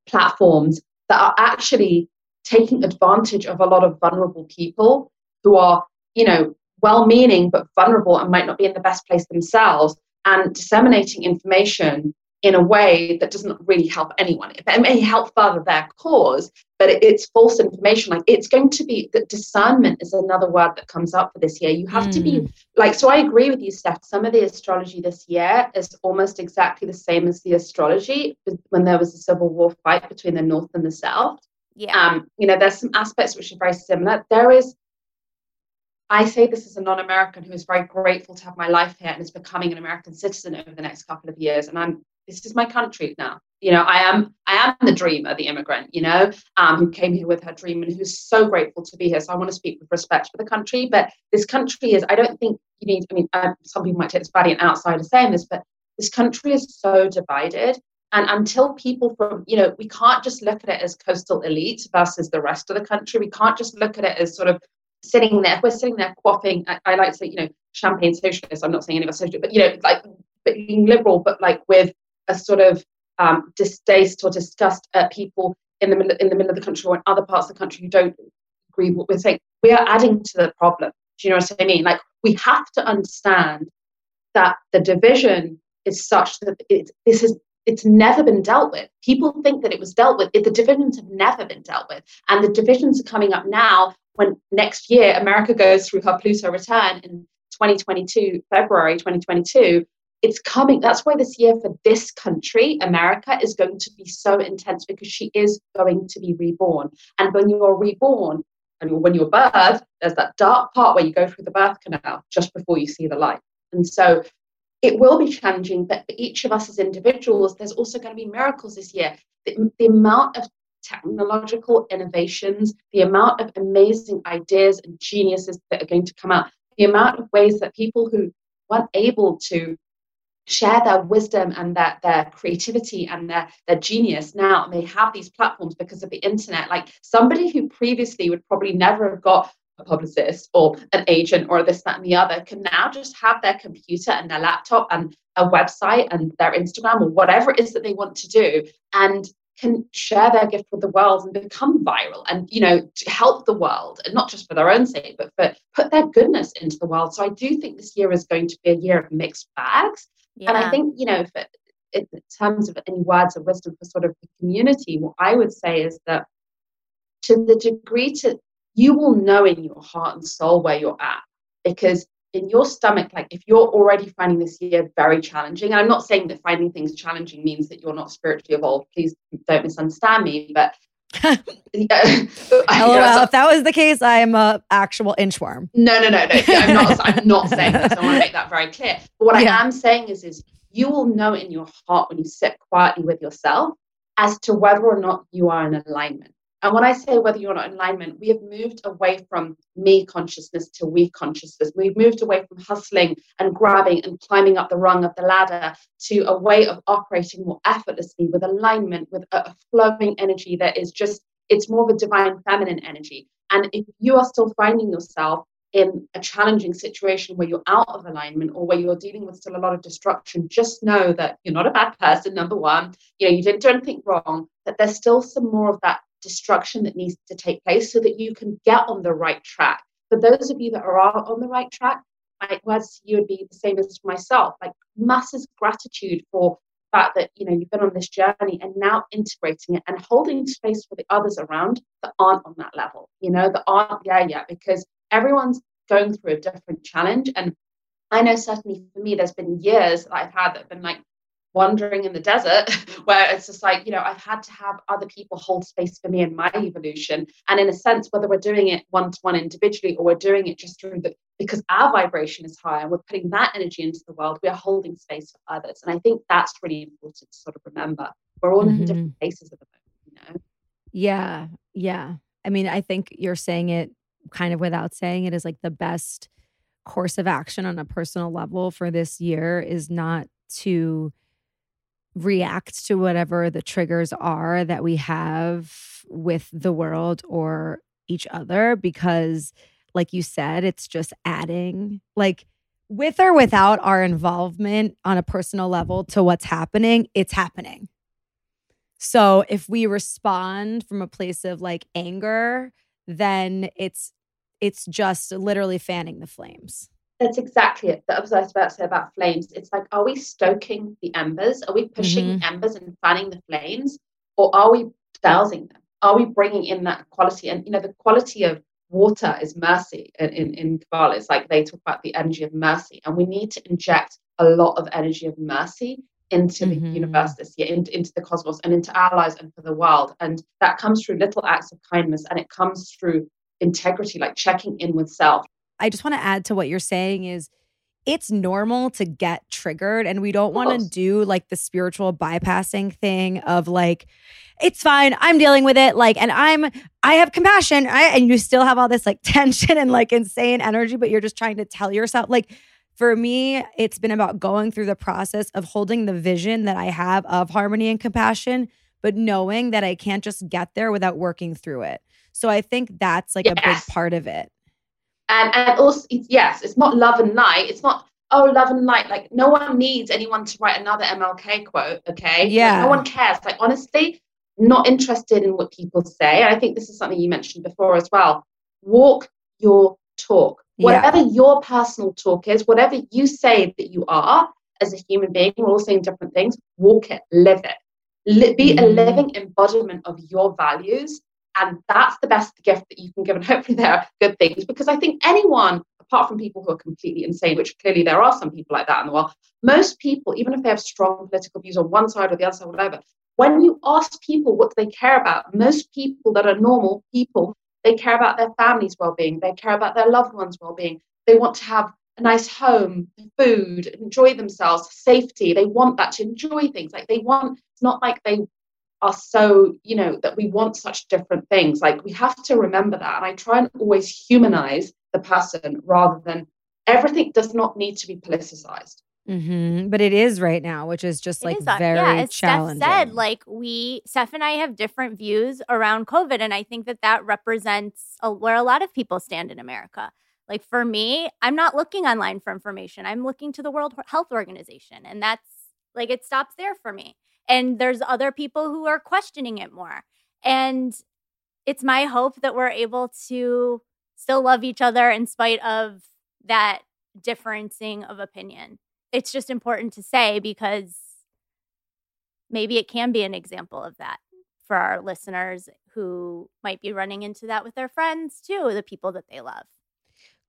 S5: platforms that are actually taking advantage of a lot of vulnerable people who are, you know, well-meaning but vulnerable and might not be in the best place themselves and disseminating information in a way that doesn't really help anyone. It may help further their cause, but it's false information. Like it's going to be that discernment is another word that comes up for this year. You have mm. to be mm. like, so I agree with you, Steph. Some of the astrology this year is almost exactly the same as the astrology when there was a civil war fight between the North and the South.
S3: Yeah.
S5: Um, you know, there's some aspects which are very similar. There is I say this as a non-American who is very grateful to have my life here and is becoming an American citizen over the next couple of years. And I'm this is my country now. You know, I am I am the dreamer, the immigrant, you know, um, who came here with her dream and who's so grateful to be here. So I want to speak with respect for the country. But this country is, I don't think you need, I mean, uh, some people might take this body an outsider saying this, but this country is so divided. And until people from, you know, we can't just look at it as coastal elite versus the rest of the country. We can't just look at it as sort of sitting there. We're sitting there quaffing. I, I like to say, you know, champagne socialist. I'm not saying any of us socialist, but you know, like being liberal, but like with a sort of um, distaste or disgust at people in the middle in the middle of the country or in other parts of the country who don't agree with what we're saying. We are adding to the problem. Do you know what I mean? Like we have to understand that the division is such that it, this is it's never been dealt with. People think that it was dealt with. It, the divisions have never been dealt with, and the divisions are coming up now. When next year America goes through her Pluto return in 2022, February 2022, it's coming. That's why this year for this country, America, is going to be so intense because she is going to be reborn. And when you're reborn, and when you're birthed, there's that dark part where you go through the birth canal just before you see the light. And so it will be challenging, but for each of us as individuals, there's also going to be miracles this year. The, the amount of technological innovations, the amount of amazing ideas and geniuses that are going to come out, the amount of ways that people who weren't able to share their wisdom and their, their creativity and their, their genius. Now and they have these platforms because of the internet. Like somebody who previously would probably never have got a publicist or an agent or this that and the other can now just have their computer and their laptop and a website and their instagram or whatever it is that they want to do and can share their gift with the world and become viral and you know help the world and not just for their own sake but for put their goodness into the world. So i do think this year is going to be a year of mixed bags yeah. And I think, you know, for, in terms of any words of wisdom for sort of the community, what I would say is that to the degree to you will know in your heart and soul where you're at because in your stomach, like if you're already finding this year very challenging, and I'm not saying that finding things challenging means that you're not spiritually evolved. Please don't misunderstand me, but
S4: LOL. if that was the case, I am a actual inchworm.
S5: No, no, no, no. I'm not. I'm not saying this. I want to make that very clear. But what yeah. I am saying is, is you will know in your heart when you sit quietly with yourself as to whether or not you are in alignment. And when I say whether you're not in alignment, we have moved away from me consciousness to we consciousness. We've moved away from hustling and grabbing and climbing up the rung of the ladder to a way of operating more effortlessly with alignment, with a, flowing energy that is just, it's more of a divine feminine energy. And if you are still finding yourself in a challenging situation where you're out of alignment or where you're dealing with still a lot of destruction, just know that you're not a bad person, number one. You know, you didn't do anything wrong, that there's still some more of that destruction that needs to take place so that you can get on the right track. For those of you that are on the right track, my words you would be the same as myself. Like massive gratitude for the fact that you know you've been on this journey and now integrating it and holding space for the others around that aren't on that level, you know, that aren't there yet, because everyone's going through a different challenge. And I know certainly for me, there's been years that I've had that have been like, wandering in the desert where it's just like you know i've had to have other people hold space for me in my evolution. And in a sense whether we're doing it one to one individually or we're doing it just through the because our vibration is higher and we're putting that energy into the world we are holding space for others. And i think that's really important to sort of remember. We're all mm-hmm. in different places at the moment you know?
S4: Yeah yeah. I mean i think you're saying it kind of without saying it is like the best course of action on a personal level for this year is not to react to whatever the triggers are that we have with the world or each other because like you said it's just adding like with or without our involvement on a personal level to what's happening it's happening. So if we respond from a place of like anger then it's it's just literally fanning the flames
S5: that's exactly it. That was I was about to say about flames. It's like, are we stoking the embers? Are we pushing mm-hmm. the embers and fanning the flames, or are we dousing them? Are we bringing in that quality? And you know, the quality of water is mercy in, in, in Kabbalah. It's like they talk about the energy of mercy, and we need to inject a lot of energy of mercy into mm-hmm. the universe this year, into, into the cosmos, and into our lives and for the world. And that comes through little acts of kindness, and it comes through integrity, like checking in with self.
S4: I just want to add to what you're saying is it's normal to get triggered and we don't want to do like the spiritual bypassing thing of like it's fine i'm dealing with it like and i'm i have compassion I, and you still have all this like tension and like insane energy but you're just trying to tell yourself like for me it's been about going through the process of holding the vision that i have of harmony and compassion but knowing that i can't just get there without working through it. So i think that's like yes. a big part of it
S5: and and also it's, yes it's not love and light. It's not oh love and light. Like no one needs anyone to write another mlk quote okay?
S4: Yeah
S5: like, no one cares. Like honestly not interested in what people say. I think this is something you mentioned before as well. Walk your talk. Whatever yeah. your personal talk is whatever you say that you are as a human being we're all saying different things walk it live it. Be mm. a living embodiment of your values and that's the best gift that you can give. And hopefully, there are good things because I think anyone, apart from people who are completely insane, which clearly there are some people like that in the world, most people, even if they have strong political views on one side or the other side, whatever, when you ask people what they care about, most people that are normal people, they care about their family's well being, they care about their loved ones' well being, they want to have a nice home, food, enjoy themselves, safety. They want that to enjoy things. Like they want, it's not like they are so, you know, that we want such different things. Like we have to remember that. And I try and always humanize the person rather than everything does not need to be politicized.
S4: Mm-hmm. But it is right now, which is just like is, very yeah, as challenging.
S3: Steph said, like we, Steph and I have different views around COVID, and I think that that represents a, where a lot of people stand in America. Like for me, I'm not looking online for information. I'm looking to the World Health Organization, and that's like it stops there for me and there's other people who are questioning it more and it's my hope that we're able to still love each other in spite of that differencing of opinion it's just important to say because maybe it can be an example of that for our listeners who might be running into that with their friends too, the people that they love.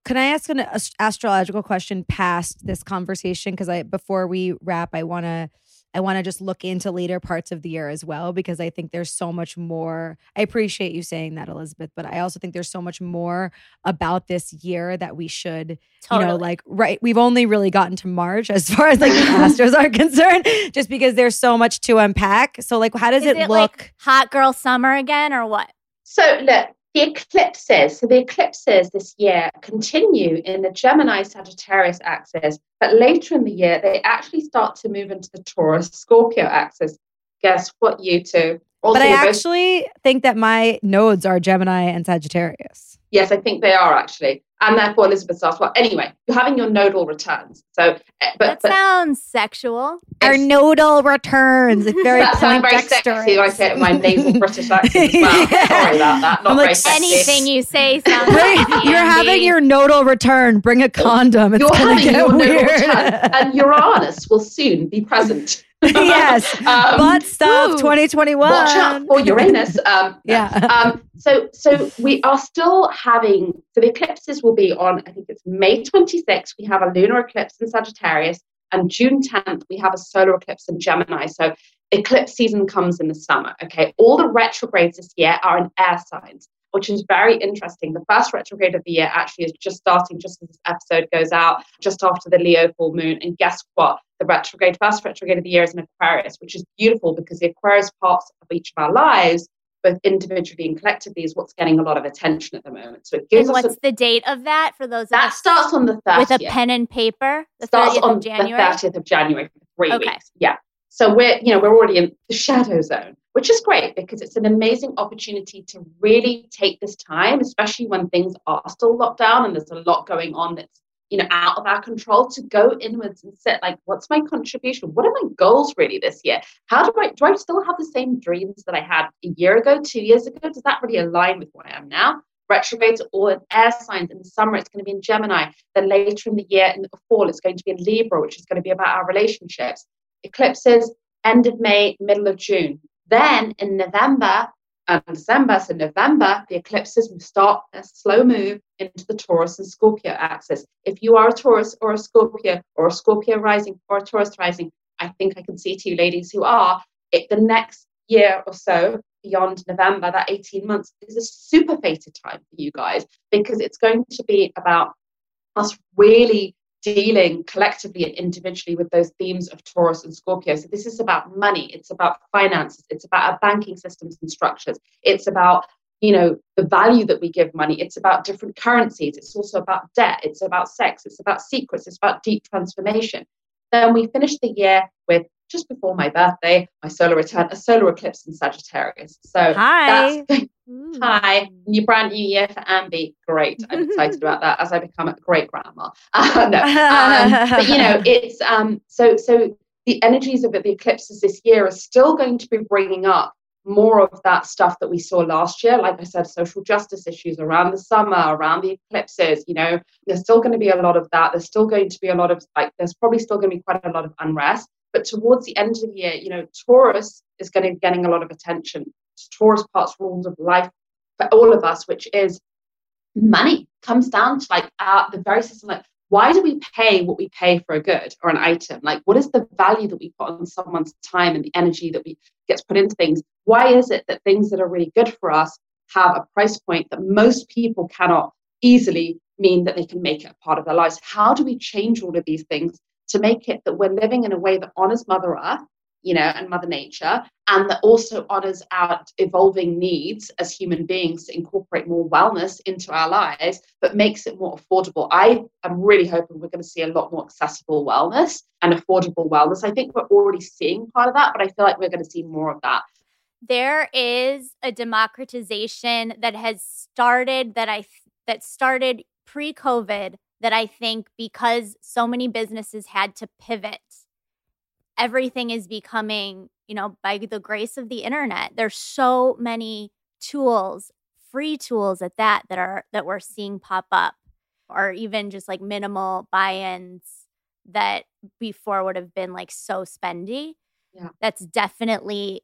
S4: Can I ask an ast- astrological question past this conversation? Because I before we wrap, I want to I want to just look into later parts of the year as well because I think there's so much more. I appreciate you saying that, Elizabeth, but I also think there's so much more about this year that we should,
S3: Totally.
S4: you know, like right. We've only really gotten to March as far as like the Astros are concerned, just because there's so much to unpack. So like, how does
S3: Is
S4: it,
S3: it
S4: look?
S3: like hot girl summer again or what?
S5: So look, the eclipses. So the eclipses this year continue in the Gemini Sagittarius axis, but later in the year they actually start to move into the Taurus Scorpio axis. Guess what, you two? Also,
S4: but I
S5: we're both-
S4: actually think that my nodes are Gemini and Sagittarius.
S5: yes, I think they are actually, and therefore Elizabeth's asked. Well, anyway, you're having your nodal returns. So, eh, but,
S3: that
S5: but
S3: sounds sexual.
S4: Our nodal returns. It's very
S5: that sounds very sexy. I say it in my nasal British accent as well.
S4: Yeah.
S5: Sorry about that. Not
S4: I'm like,
S5: very sexy.
S3: Anything you say sounds
S4: Bring-
S3: sexy,
S4: you're having your nodal return. Bring a condom. It's
S5: You're
S4: gonna
S5: having
S4: get
S5: your nodal
S4: weird.
S5: return, and Uranus will soon be present.
S4: yes,
S5: Um,
S4: butt stuff. 2021.
S5: Watch out for Uranus. Um,
S4: Yeah.
S5: Um, so, so we are still having. So the eclipses will be on. I think it's May 26th. We have a lunar eclipse in Sagittarius, and June 10th we have a solar eclipse in Gemini. So eclipse season comes in the summer. Okay, all the retrogrades this year are in air signs, which is very interesting. The first retrograde of the year actually is just starting, just as this episode goes out, just after the Leo full moon. And guess what? The retrograde, first retrograde of the year is in Aquarius, which is beautiful because the Aquarius parts of each of our lives both individually and collectively is what's getting a lot of attention at the moment. So it gives
S3: And
S5: us
S3: what's
S5: a,
S3: the date of that for those
S5: that starts on the 30th.
S3: with a pen and paper? The
S5: starts
S3: 30th
S5: on
S3: of January.
S5: the 30th of January for three
S3: Okay.
S5: weeks. Yeah. So we're, you know, we're already in the shadow zone, which is great because it's an amazing opportunity to really take this time, especially when things are still locked down and there's a lot going on that's, you know, out of our control to go inwards and set like, what's my contribution? What are my goals really this year? How do I do I still have the same dreams that I had a year ago, two years ago? Does that really align with what I am now? Retrogrades all in air signs. In the summer, it's going to be in Gemini. Then later in the year, in the fall, it's going to be in Libra, which is going to be about our relationships. Eclipses, end of May, middle of June. Then in November and December, so November, the eclipses will start a slow move into the Taurus and Scorpio axis. If you are a Taurus or a Scorpio or a Scorpio rising or a Taurus rising, I think I can see two ladies who are. It, the next year or so, beyond November, that 18 months is a super fated time for you guys because it's going to be about us really dealing collectively and individually with those themes of Taurus and Scorpio. So this is about money, it's about finances, it's about our banking systems and structures, it's about you know the value that we give money. It's about different currencies. It's also about debt. It's about sex. It's about secrets. It's about deep transformation. Then we finish the year with just before my birthday my solar return a solar eclipse in sagittarius so
S4: Hi.
S5: that's
S3: Ooh.
S5: Hi, new brand new year for Ambi. Great, I'm excited about that as I become a great grandma. Uh, no, um, but you know, it's um. So so the energies of it, the eclipses this year are still going to be bringing up more of that stuff that we saw last year. Like I said, social justice issues around the summer, around the eclipses. You know, there's still going to be a lot of that. There's still going to be a lot of like. There's probably still going to be quite a lot of unrest. But towards the end of the year, you know, Taurus is going to be getting a lot of attention. Taurus parts rules of life for all of us, which is money comes down to like uh, the very system like why do we pay what we pay for a good or an item? Like what is the value that we put on someone's time and the energy that we gets put into things? Why is it that things that are really good for us have a price point that most people cannot easily mean that they can make it a part of their lives? How do we change all of these things to make it that we're living in a way that honors mother earth you know, and Mother Nature, and that also honors our evolving needs as human beings to incorporate more wellness into our lives, but makes it more affordable. I am really hoping we're going to see a lot more accessible wellness and affordable wellness. I think we're already seeing part of that, but I feel like we're going to see more of that.
S3: there is a democratization that has started that I that started pre-COVID that I think because so many businesses had to pivot everything is becoming, you know, by the grace of the internet. There's so many tools, free tools at that that are that we're seeing pop up or even just like minimal buy-ins that before would have been like so spendy
S5: Yeah.
S3: That's definitely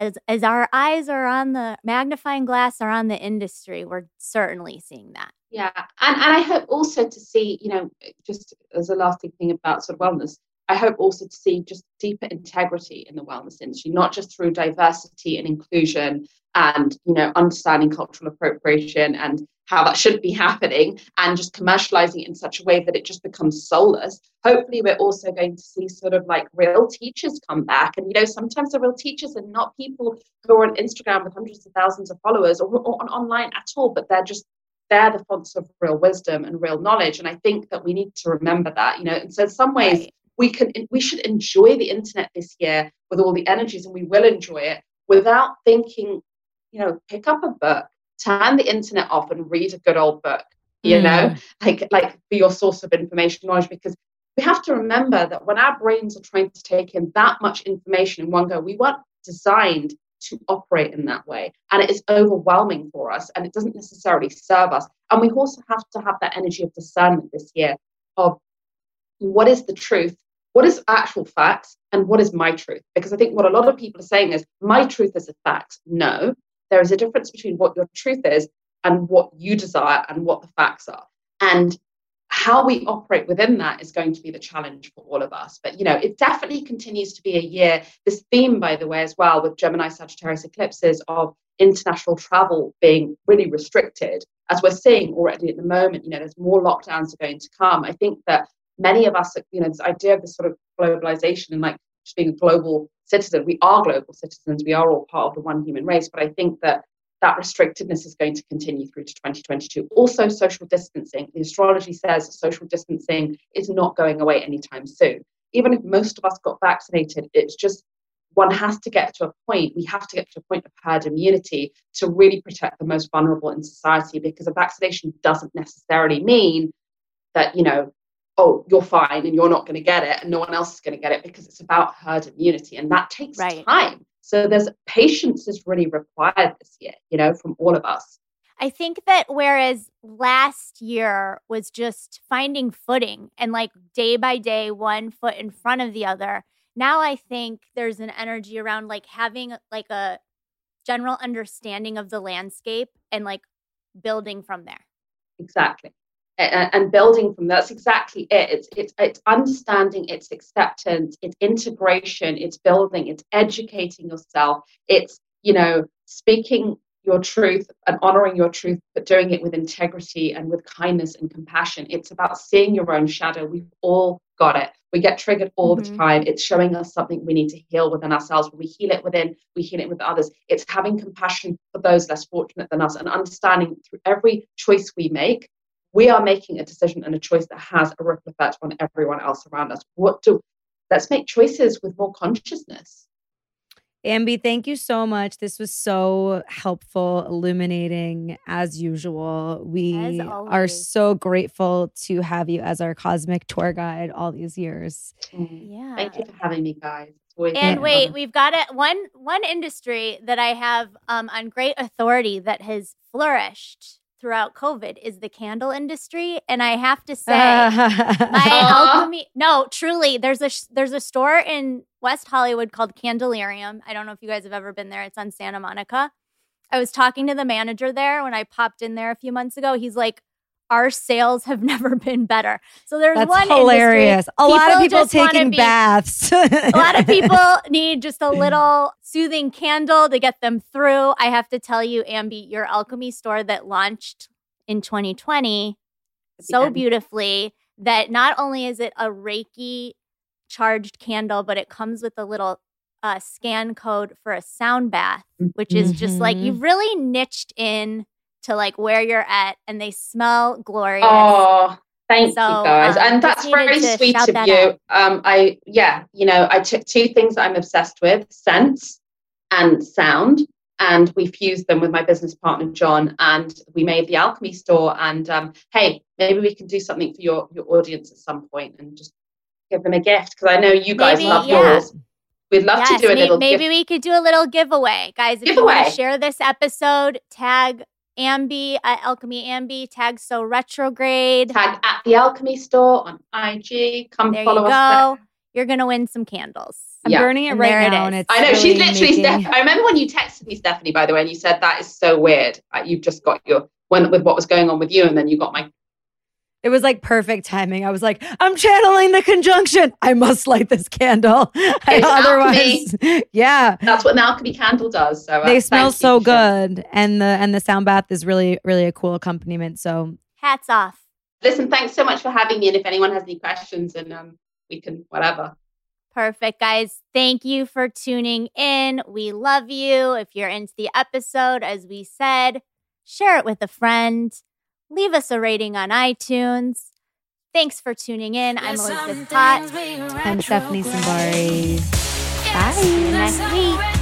S3: as as our eyes are on the magnifying glass are on the industry, we're certainly seeing that.
S5: Yeah, and and I hope also to see, you know, just as a lasting thing about sort of wellness, I hope also to see just deeper integrity in the wellness industry, not just through diversity and inclusion and you know understanding cultural appropriation and how that shouldn't be happening and just commercializing it in such a way that it just becomes soulless. Hopefully, we're also going to see sort of like real teachers come back. And, you know, sometimes the real teachers are not people who are on Instagram with hundreds of thousands of followers or, or on online at all, but they're just they're the fonts of real wisdom and real knowledge. And I think that we need to remember that, you know, and so in some ways we can we should enjoy the internet this year with all the energies and we will enjoy it without thinking, you know, pick up a book, turn the internet off and read a good old book you mm. know like like be your source of information knowledge because we have to remember that when our brains are trying to take in that much information in one go we weren't designed to operate in that way. And it is overwhelming for us and it doesn't necessarily serve us. And we also have to have that energy of discernment this year of what is the truth what is actual facts and what is my truth? Because i think what a lot of people are saying is my truth is a fact. No there is a difference between what your truth is and what you desire and what the facts are. And how we operate within that is going to be the challenge for all of us. But you know, it definitely continues to be a year. This theme, by the way, as well, with Gemini Sagittarius eclipses of international travel being really restricted, as we're seeing already at the moment, you know, there's more lockdowns are going to come. I think that many of us, you know, this idea of this sort of globalization and like being a global citizen. We are global citizens. We are all part of the one human race. But I think that that restrictedness is going to continue through to 2022. Also, social distancing. The astrology says social distancing is not going away anytime soon. Even if most of us got vaccinated, it's just one has to get to a point, we have to get to a point of herd immunity to really protect the most vulnerable in society because a vaccination doesn't necessarily mean that, you know, oh, you're fine and you're not going to get it and no one else is going to get it because it's about herd immunity and that takes right. time. So there's patience is really required this year, you know, from all of us.
S3: I think that whereas last year was just finding footing and like day by day, one foot in front of the other, now I think there's an energy around like having like a general understanding of the landscape and like building from there.
S5: Exactly and building from that's exactly it. It's, it's it's understanding it's acceptance it's integration it's building it's educating yourself it's you know speaking your truth and honoring your truth but doing it with integrity and with kindness and compassion. It's about seeing your own shadow. We've all got it. We get triggered all mm-hmm. the time. It's showing us something we need to heal within ourselves. When we heal it within we heal it with others. It's having compassion for those less fortunate than us and understanding through every choice we make we are making a decision and a choice that has a ripple effect on everyone else around us. What do let's make choices with more consciousness.
S4: Ambi, thank you so much. This was so helpful, illuminating as usual. We as are so grateful to have you as our cosmic tour guide all these years.
S5: Yeah. Thank you for having me, guys.
S3: And wait, we've got a, one one industry that I have um, on great authority that has flourished throughout COVID is the candle industry, and I have to say, my alchemy. No, truly, there's a there's a store in West Hollywood called Candle Delirium. I don't know if you guys have ever been there. It's on Santa Monica. I was talking to the manager there when I popped in there a few months ago. He's like, our sales have never been better. So there's
S4: That's
S3: one
S4: hilarious.
S3: Industry,
S4: a lot of people taking be, baths.
S3: a lot of people need just a little soothing candle to get them through. I have to tell you, Ambi, your alchemy store that launched in 2020 so beautifully that not only is it a Reiki charged candle, but it comes with a little uh, scan code for a sound bath, which is mm-hmm. just like mm-hmm. you've really niched in to like where you're at and they smell glorious.
S5: Oh, thank so, you guys. Um, and that's very sweet of you. Um, I, yeah, you know, I took two things I'm obsessed with sense and sound. And we fused them with my business partner John, and we made the alchemy store. And um, hey, maybe we can do something for your your audience at some point, and just give them a gift because I know you guys maybe, love yeah. yours. We'd love yes, to do a little.
S3: Maybe we could do a little giveaway, guys. If giveaway. you want to share this episode, tag Ambi at Alchemy Ambi. Tag so retrograde.
S5: Tag at the Alchemy Store on IG. Come
S3: there
S5: follow
S3: you
S5: us.
S3: Go. you're going to win some candles.
S4: I'm
S5: Yeah.
S4: burning it
S3: And
S4: right
S3: there it
S4: now,
S3: is.
S4: and it's.
S5: I know she's literally.
S4: making-
S5: Steph- I remember when you texted me, Stephanie, by the way, and you said that is so weird. Uh, You've just got your when with what was going on with you, and then you got my.
S4: It was like perfect timing. I was like, I'm channeling the conjunction. I must light this candle.
S5: It's
S4: Otherwise, yeah.
S5: That's what an alchemy candle does. So uh,
S4: They smell so
S5: for sharing.
S4: good. And the and the sound bath is really, really a cool accompaniment. So
S3: Hats off.
S5: Listen, thanks so much for having me. And if anyone has any questions, and um, we can whatever.
S3: Perfect, guys. Thank you for tuning in. We love you. If you're into the episode, as we said, share it with a friend. Leave us a rating on iTunes. Thanks for tuning in. I'm Elizabeth Potts.
S4: I'm Stephanie Simbari.
S3: See you next week.